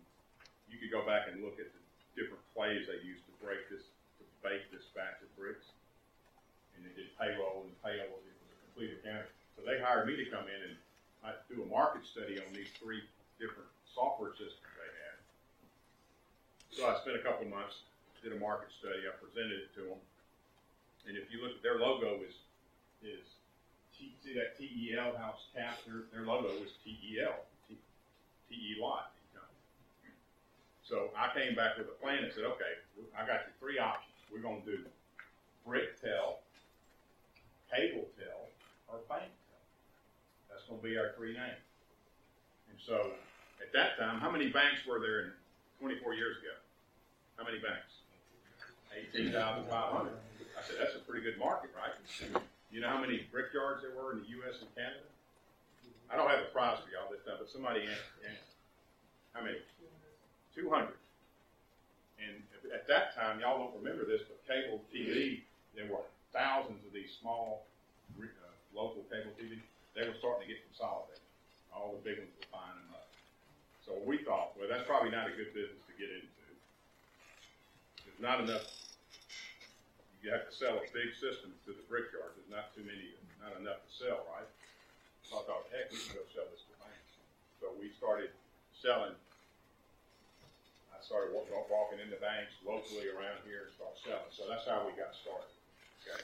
you could go back and look at the different plays they used to break this, to bake this batch of bricks. And they did payroll and payable, it was a complete accounting. So they hired me to come in and I do a market study on these three different software systems they had. So I spent a couple months, did a market study, I presented it to them. And if you look at their logo is, is, T- see that TEL house cap, their, their logo was TEL, T- T.E. Lott. So I came back with a plan and said, okay, I got you three options. We're gonna do BrickTEL, cable tel, or BankTEL. That's gonna be our three names. And so, at that time, how many banks were there in twenty-four years ago? How many banks? Eighteen thousand five hundred. I said, that's a pretty good market, right? You know how many brickyards there were in the US and Canada? I don't have a prize for y'all this time, but somebody answer, answer. How many? Two hundred. And at that time, y'all don't remember this, but cable TV, there were thousands of these small, uh, local cable TV. They were starting to get consolidated. All the big ones were buying them up. So we thought, well, that's probably not a good business to get into. There's not enough. You have to sell a big system to the brickyard, there's not too many, not enough to sell, right? So I thought, heck, we can go sell this to banks. So we started selling, I started walking, walking into banks locally around here and start selling, so that's how we got started, okay?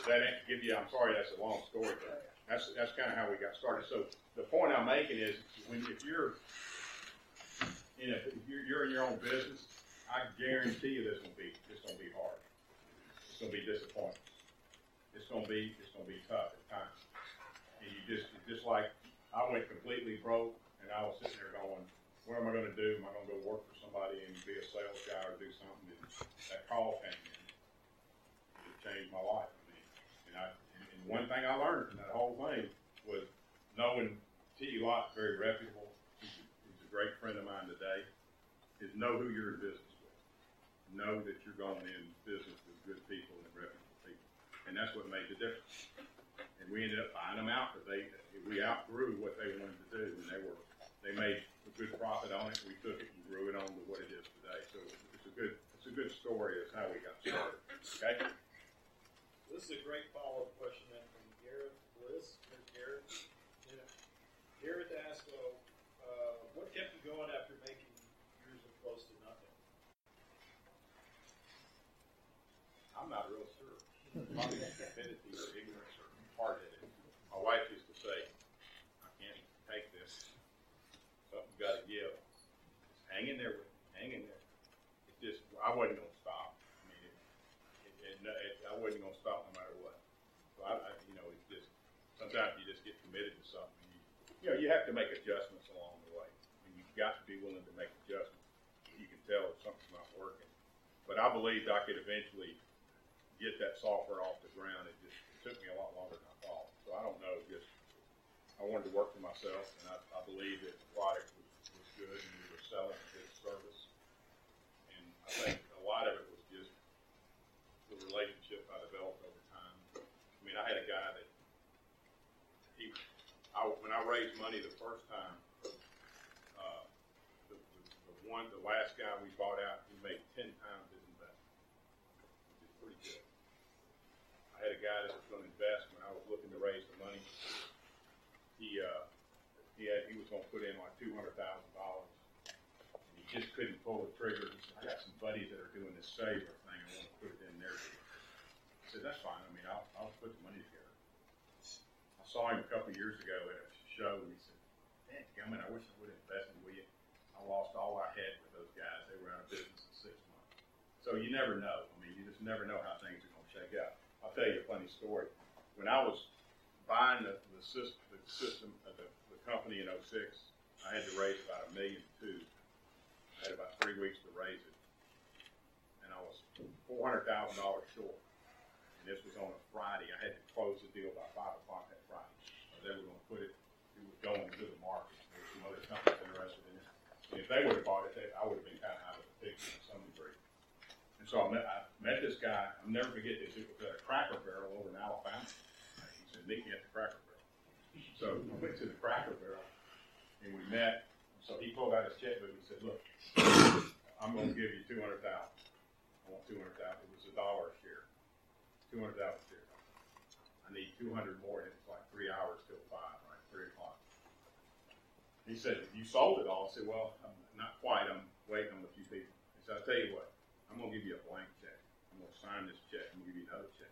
Does that give you, I'm sorry, that's a long story, but that's, that's kinda how we got started. So the point I'm making is, when, if you're, you know, if you're, you're in your own business, I guarantee you this will be, it's gonna be hard. It's gonna be disappointing. It's gonna be, it's gonna be tough at times. And you just, it's just like, I went completely broke, and I was sitting there going, what am I gonna do? Am I gonna go work for somebody and be a sales guy or do something? And that call came in. It changed my life. I mean, and I, and, one thing I learned from that whole thing was knowing T. Lott, very reputable. He's a, he's a great friend of mine today. Is know who you're in business with. Know that you're going in business good people and reputable people, and that's what made the difference. And we ended up buying them out because they we outgrew what they wanted to do, and they were they made a good profit on it. We took it and grew it on to what it is today. So it's, a good it's a good story as how we got started. Okay. This is a great follow-up question then from Garrett Bliss. Garrett. Garrett asked, uh, what kept you going after making years of close to nothing? I'm not real sure. Probably stupidity or ignorance or hard-headed. My wife used to say, I can't take this. Something's gotta give. Just hang in there with me, hang in there. It's just, I wasn't gonna stop. I mean, it, it, it, it, I wasn't gonna stop no matter what. So I, I, you know, it's just, sometimes you just get committed to something. You, you know, you have to make adjustments along the way. I mean, you've got to be willing to make adjustments. You can tell if something's not working. But I believed I could eventually get that software off the ground. It just it took me a lot longer than I thought. So I don't know, just I wanted to work for myself, and I, I believed that the product was, was good, and selling good service. And I think a lot of it was just the relationship I developed over time. I mean, I had a guy that he, I, when I raised money the first time, uh, the, the, the one, the last guy we bought out, he made ten times his investment, which pretty good. I had a guy that was gonna invest when I was looking to raise the money. He, uh, he had, he was gonna put in like two hundred thousand just couldn't pull the trigger. I got some buddies that are doing this saver thing, I wanna put it in there. I said, that's fine, I mean, I'll, I'll put the money together. I saw him a couple of years ago at a show, and he said, man, Gilman, I wish I would've invested with you. I lost all I had with those guys, they were out of business in six months. So you never know, I mean, you just never know how things are gonna shake out. I'll tell you a funny story. When I was buying the, the system, the system, of the, the company in '06, I had to raise about a million two. I had about three weeks to raise it. And I was four hundred thousand dollars short. And this was on a Friday. I had to close the deal by five o'clock that Friday. Or they were gonna put it, it was going to the market. There were some other companies interested in it. And if they would've bought it, they, I would've been kinda out of the picture to some degree. And so I met, I met this guy, I'll never forget this, it was at a Cracker Barrel over in Alabama. He said, meet me at the Cracker Barrel. So I went to the Cracker Barrel, and we met, so he pulled out his checkbook and said, look, I'm gonna give you two hundred thousand. I want two hundred thousand, it was a dollar a share, two hundred thousand shares. I need two hundred more, and it's like three hours till five, like three o'clock. He said, you sold it all, I said, well, I'm not quite, I'm waiting on a few people. He said, I'll tell you what, I'm gonna give you a blank check. I'm gonna sign this check. I'm gonna give you another check.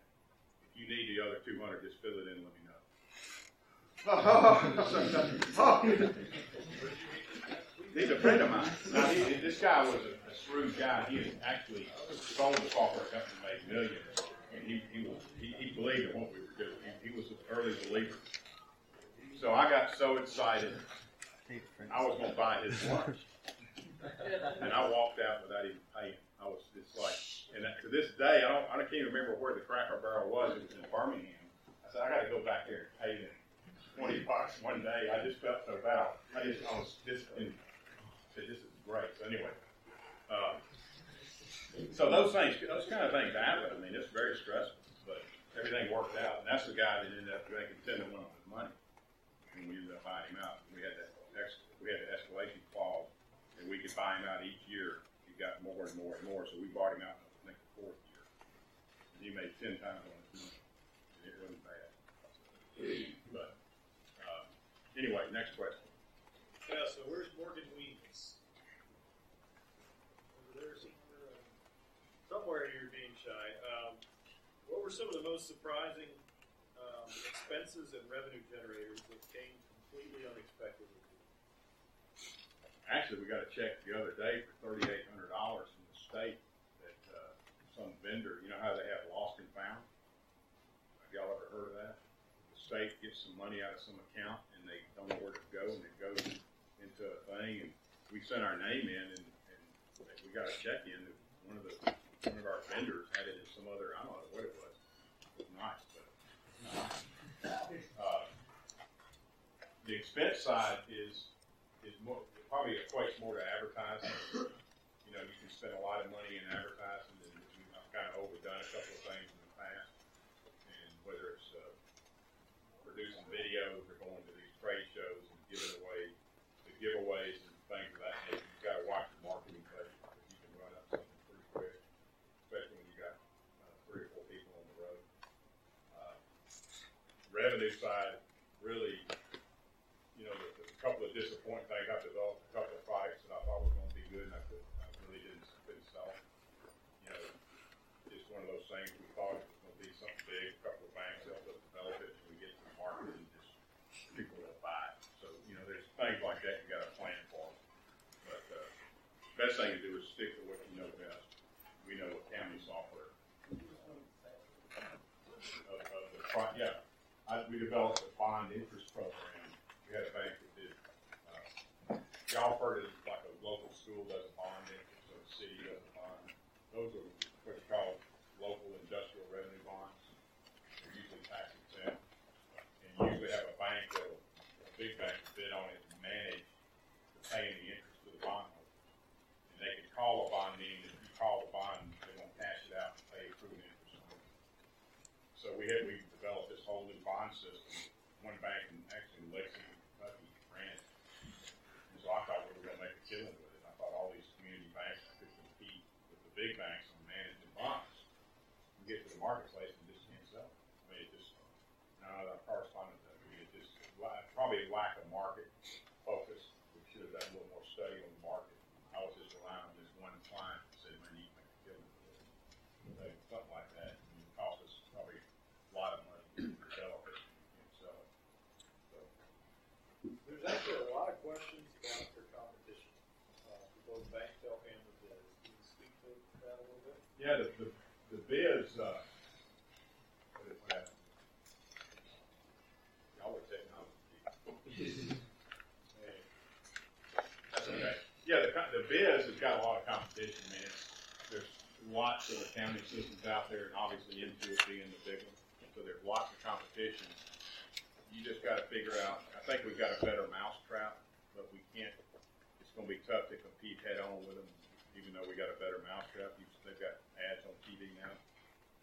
If you need the other two hundred, just fill it in and let me know. [LAUGHS] [LAUGHS] [LAUGHS] He's a friend of mine. Now, he, this guy was a, a shrewd guy. He had actually sold the software company, made millions, and he, he was he, he believed in what we were doing. He, he was an early believer. So I got so excited, I was gonna buy his lunch, and I walked out without even paying. I was just like, and to this day, I don't, I can't even remember where the Cracker Barrel was. It was in Birmingham. I said, I got to go back there and pay them twenty bucks one day. I just felt so bad. I just, I was just, in, said, this is great. So anyway, uh, so those things, those kind of things happen. I mean, it's very stressful, but everything worked out. And that's the guy that ended up making ten to one of his money. And we ended up buying him out. We had that, ex, we had the escalation clause, and we could buy him out each year. He got more and more and more, so we bought him out. I think the fourth year. and he made ten times on his money, and it wasn't bad. But, uh, anyway, next question. Yeah, so where's Morgan Weeds? Over there somewhere, uh, somewhere you're being shy. Um, what were some of the most surprising um, expenses and revenue generators that came completely unexpectedly? Actually, we got a check the other day for thirty-eight hundred dollars from the state that, uh, some vendor, you know how they have lost and found? Have y'all ever heard of that? The state gets some money out of some account and they don't know where to go and it goes into a thing and we sent our name in and, and we got a check in that one of the, vendors had it in some other, I don't know what it was. It was nice, but, uh, the expense side is, is more, probably equates more to advertising. You know, you can spend a lot of money in advertising, and we've kind of overdone a couple of things in the past. And whether it's, uh, producing videos or going to these trade shows and giving away, the giveaways and things of that nature, you gotta watch your marketing budget, because you can run up something pretty quick, especially when you got, uh, three or four people on the road. Uh, Revenue side, really, you know, the couple of disappointing things, I've developed a couple of products that I thought were gonna be good, and I couldn't, I really didn't, couldn't sell. You know, just one of those things, we thought it was gonna be something big, a couple of banks helped us develop it, and we get to the market and just, people don't buy it. So, you know, there's things like that you gotta plan for. But, uh, best thing to do is stick to what you know best. We know what county software. Of, of the, pro- yeah, I, we developed a bond interest program. We had a bank that did, uh, heard of like a local school does a bond interest, or the city does a bond. Those are what you call local industrial revenue bonds. They're usually tax exempt. And usually have a bank that, a big bank bid on it and manage the paying the interest to the bondholder. And they can call a bond in, if you call the bond, they won't cash it out and pay accrued interest. So we had, we new bond system, one bank in, actually in Lexington, Kentucky, ran. And so I thought we were gonna make a killing with it, I thought all these community banks could compete with the big banks on managing bonds. We get to the marketplace and just can't sell. I mean, it just, now that our correspondent, I mean, it just, probably lack of market focus, we should have done a little more study on the market. I was just relying on this one client that said, man, you can make a killing with it. Something like that, and it cost us probably a lot of money to develop it and sell it. So, There's actually a lot of questions about their competition. Uh, for both Bank and the Biz. Can you speak to that a little bit? Yeah, the, the, the uh, what is that? Y'all are technology. That's okay. Yeah, the, the biz has got a lot of competition, man. There's lots of accounting systems out there, and obviously Intuit being the big one. So there's lots of competition. You just gotta figure out, I think we've got a better mousetrap, but we can't, it's gonna be tough to compete head-on with them, even though we got a better mousetrap. They've got ads on TV now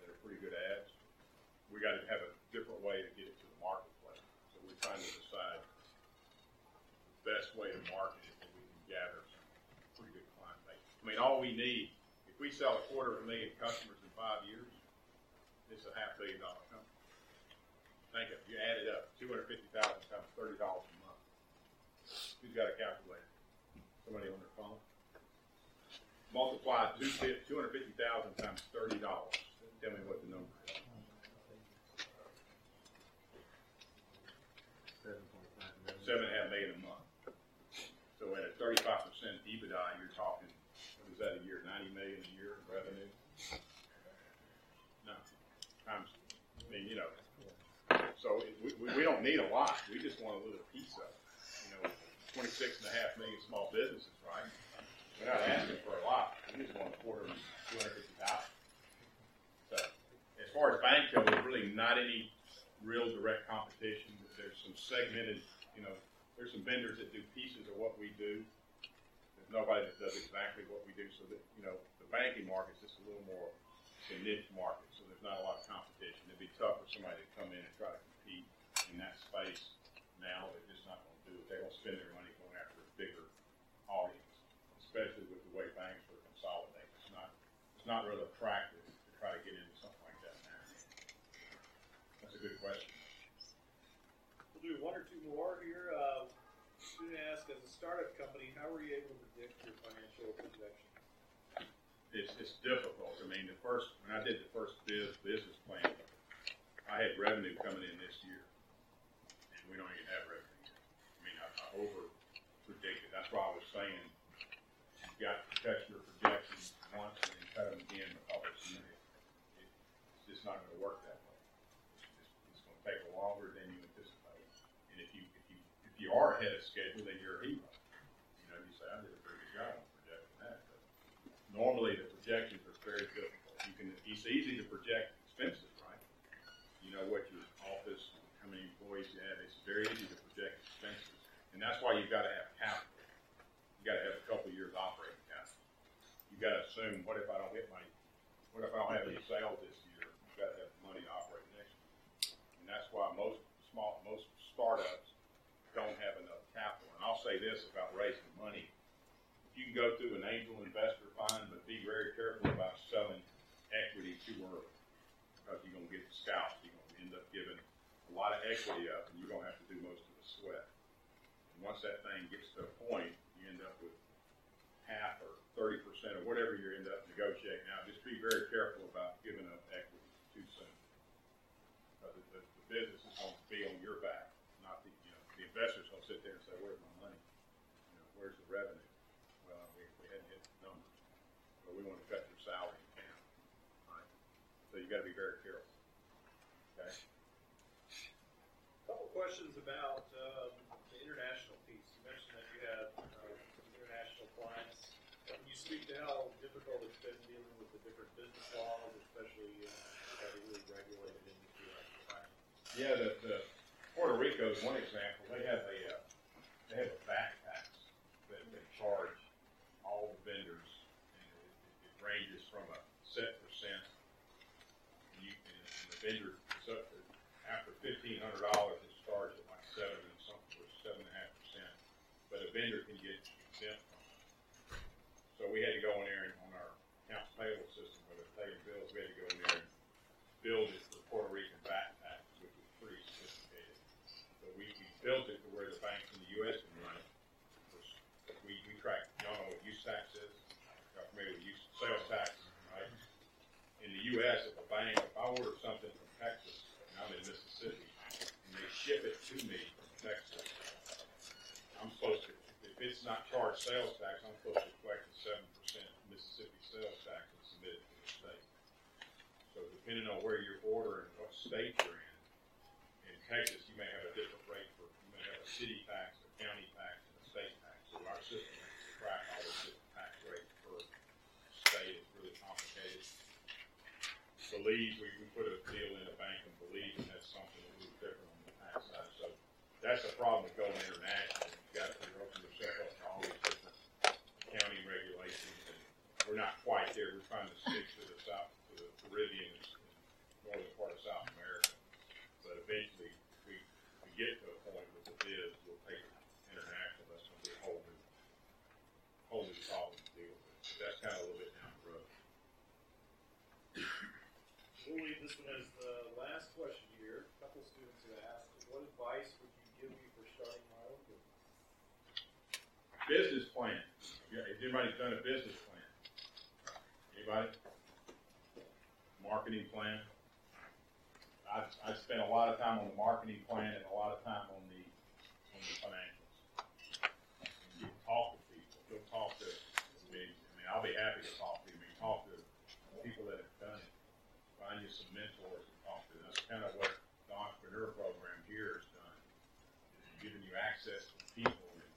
that are pretty good ads. We gotta have a different way to get it to the marketplace. So we're trying to decide the best way to market it, that we can gather some pretty good client base. I mean, all we need, if we sell a quarter of a million customers in five years, it's a half billion dollar company. Think of, you add it up, two hundred fifty thousand times thirty dollars a month. Who's got a calculator? Somebody on their phone? Multiply two hundred fifty thousand times thirty dollars. Tell me what the number is. Seven and a half million a month. So at a thirty-five percent EBITDA, you're talking, what is that a year, ninety million a year in revenue? No, times, I mean, you know, so we, we, don't need a lot, we just want a little piece of it. You know, twenty-six and a half million small businesses, right? We're not asking for a lot, we just want a quarter, two hundred fifty thousand. So, as far as bank goes, there's really not any real direct competition, there's some segmented, you know, there's some vendors that do pieces of what we do. There's nobody that does exactly what we do, so that, you know, the banking market's just a little more, a niche market, so there's not a lot of competition. It'd be tough for somebody to come in and try to compete in that space now, they're just not gonna do it. They're gonna spend their money going after a bigger audience, especially with the way banks were consolidating. It's not, it's not really a practice to try to get into something like that now. That's a good question. We'll do one or two more here. Uh, student asked, as a startup company, how were you able to predict your financial projections? It's, it's difficult. I mean, the first when I did the first biz, business plan, I had revenue coming in this year, and we don't even have revenue. I mean, I, I over predicted. That's why I was saying got to test your projections once and then cut them again because it, it's just not gonna work that way. It's, just- it's gonna take longer than you anticipate. And if you, if you, if you are ahead of schedule, then you're a hero. You know, you say, I did a pretty good job on projecting that, but normally the projections are very difficult. You can, it's easy to project expenses, right? You know what your office, how many employees you have, it's very easy to project expenses. And that's why you've gotta have capital. You gotta have a couple of years operating capital. You gotta assume, what if I don't hit my, what if I don't have any sales this year? You gotta have money to operate next year. And that's why most small, most startups don't have enough capital. And I'll say this about raising money If you can go through an angel investor fund, but be very careful about selling equity too early. Because you're gonna get scalped, you're gonna end up giving a lot of equity up, and you're gonna have to do most of the sweat. And once that thing gets to a point, you end up with half or thirty percent or whatever you end up negotiating. Now, just be very careful about giving up equity too soon. Because the, the, business is gonna be on your back, not the, you know, the investor's gonna sit there and say, where's my money? You know, where's the revenue? well, we, we hadn't hit the numbers, but we want to cut your salary in half, right? So you gotta be very careful, okay? Couple questions about um, the international piece. You mentioned that you had uh, some international clients. Can you speak to how difficult it's been dealing with the different business laws, especially in a heavily regulated industry like finance? Yeah, the, the, Puerto Rico is one example, they have a, uh, they have a back tax that they charge all the vendors, and it, it ranges from a set percent. You, and the vendor, is up to, after fifteen hundred dollars, it's charged at like seven and something, or seven and a half percent, but a vendor can get exempt from it. So we had to go in there and on our accounts payable system, where they're paying bills, we had to go in there and build it for Puerto Rican back tax, which was pretty sophisticated. But we, we built it to where the banks in the US can run it. We, we track, y'all know what use tax is? Y'all familiar with use, sales tax, right? In the US, if a bank, if I order something from Texas, and I'm in Mississippi, and they ship it to me from Texas, I'm supposed to, if it's not charged sales tax, I'm supposed to collect seven percent Mississippi sales tax and submit it to the state. So depending on where you're ordering, what state you're in, in Texas, you may have a different rate for, you may have a city tax, a county tax, and a state tax. So our system has to track all those different tax rates per state, it's really complicated. Belize, we, we put a deal in a bank in Belize, and that's something a little different on the tax side. So that's the problem with going international. You gotta figure open yourself up to all these different county regulations, and we're not quite there. We're trying to stick to the South, to the Caribbean and northern part of South America. But eventually, we, we get to a point with the biz, we'll take international, that's gonna be a whole new, whole new problem to deal with. But That's kind of a little bit down the road. We'll leave this one as the last question here. A couple students have asked, what advice would you give me for starting my own business? Business plan. Yeah, Has anybody done a business plan? Anybody? Marketing plan? I, I spent a lot of time on the marketing plan and a lot of time on the, on the financials. And you talk to people, go talk to, mean, I mean, I'll be happy to talk to you, I mean, talk to people that have done it. Find you some mentors to talk to, that's kind of what the entrepreneur program here has done. It's giving you access to people and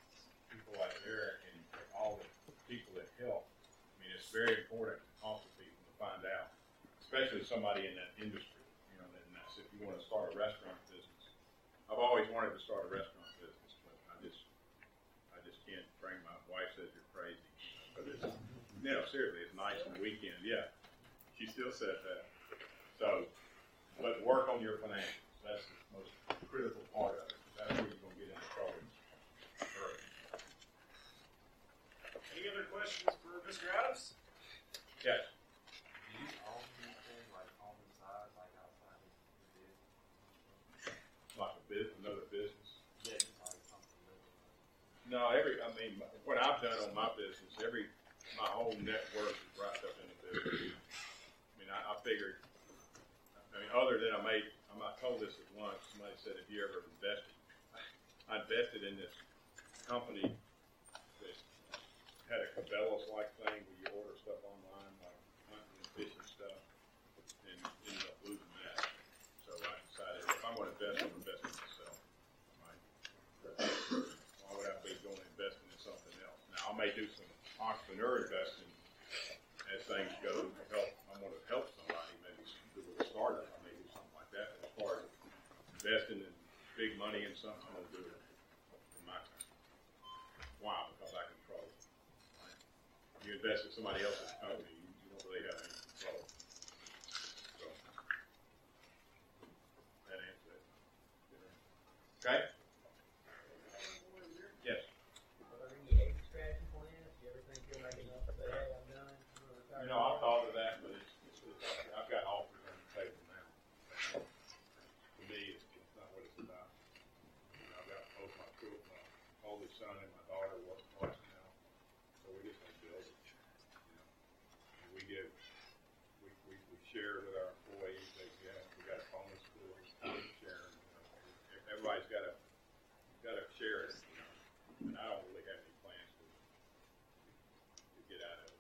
people like Eric and all the people that help. I mean, it's very important to talk to people to find out, especially somebody in that industry. You know, and that's if you want to start a restaurant business. I've always wanted to start a restaurant business, but I just, I just can't bring my wife says you're crazy. But it's, no, seriously, it's nice on the weekend. Yeah, she still said that. So, but work on your financials. That's the most critical part of it. That's where you're gonna get into trouble. early. Any other questions for Mr. Adams? Yes. Do you own anything like on the side, like outside of the business? like a bus another business. Yeah, No, every, I mean, what I've done on my business, every, my whole net worth is wrapped up in the business. I mean, I, I figured, I mean, other than I made, I'm not told this at once, somebody said, if you ever invested, I invested in this company that had a Cabela's-like thing where you order stuff online, like hunting and fishing stuff, and ended up losing that. So I decided, if I'm gonna invest, I'm investing in myself. Right? Why would I be going to invest in something else? Now, I may do some entrepreneur investing as things go, to help, I'm gonna help somebody, maybe do a startup, I may do something like that, but as far as investing in big money in something, I'm gonna do it in my time. Why? Because I control it. right? You invest in somebody else's company, you, you don't really have any control. So, that answers it. Okay? Yes. Are there any exit strategy plans? Do you ever think you'll make enough to say, hey, I'm done? I'm gonna retire You know, I've tomorrow? thought of that, but it's, it's, it's, I've got offers on the table now. To me, it's, it's not what it's about. You know, I've got both my two, my oldest son and my daughter working for us now, so we just gonna build it. You know, And we give, we, we, we share with our employees, they, yeah, we got pool, we share, you know, everybody's gotta, gotta share it, you know, and I don't really have any plans to, to get out of it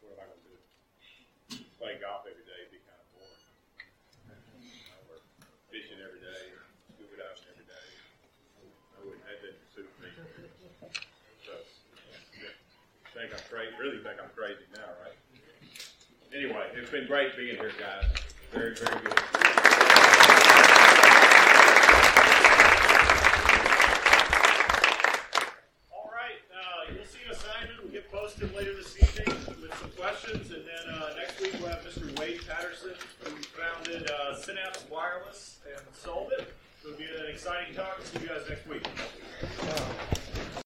what am I gonna do? Play golf every day, be kinda boring. You know, or fishing every day, scuba diving every day. I wouldn't, that suit me. So, yeah. think I'm crazy, really think I'm crazy? Anyway, it's been great being here, guys. Very, very good.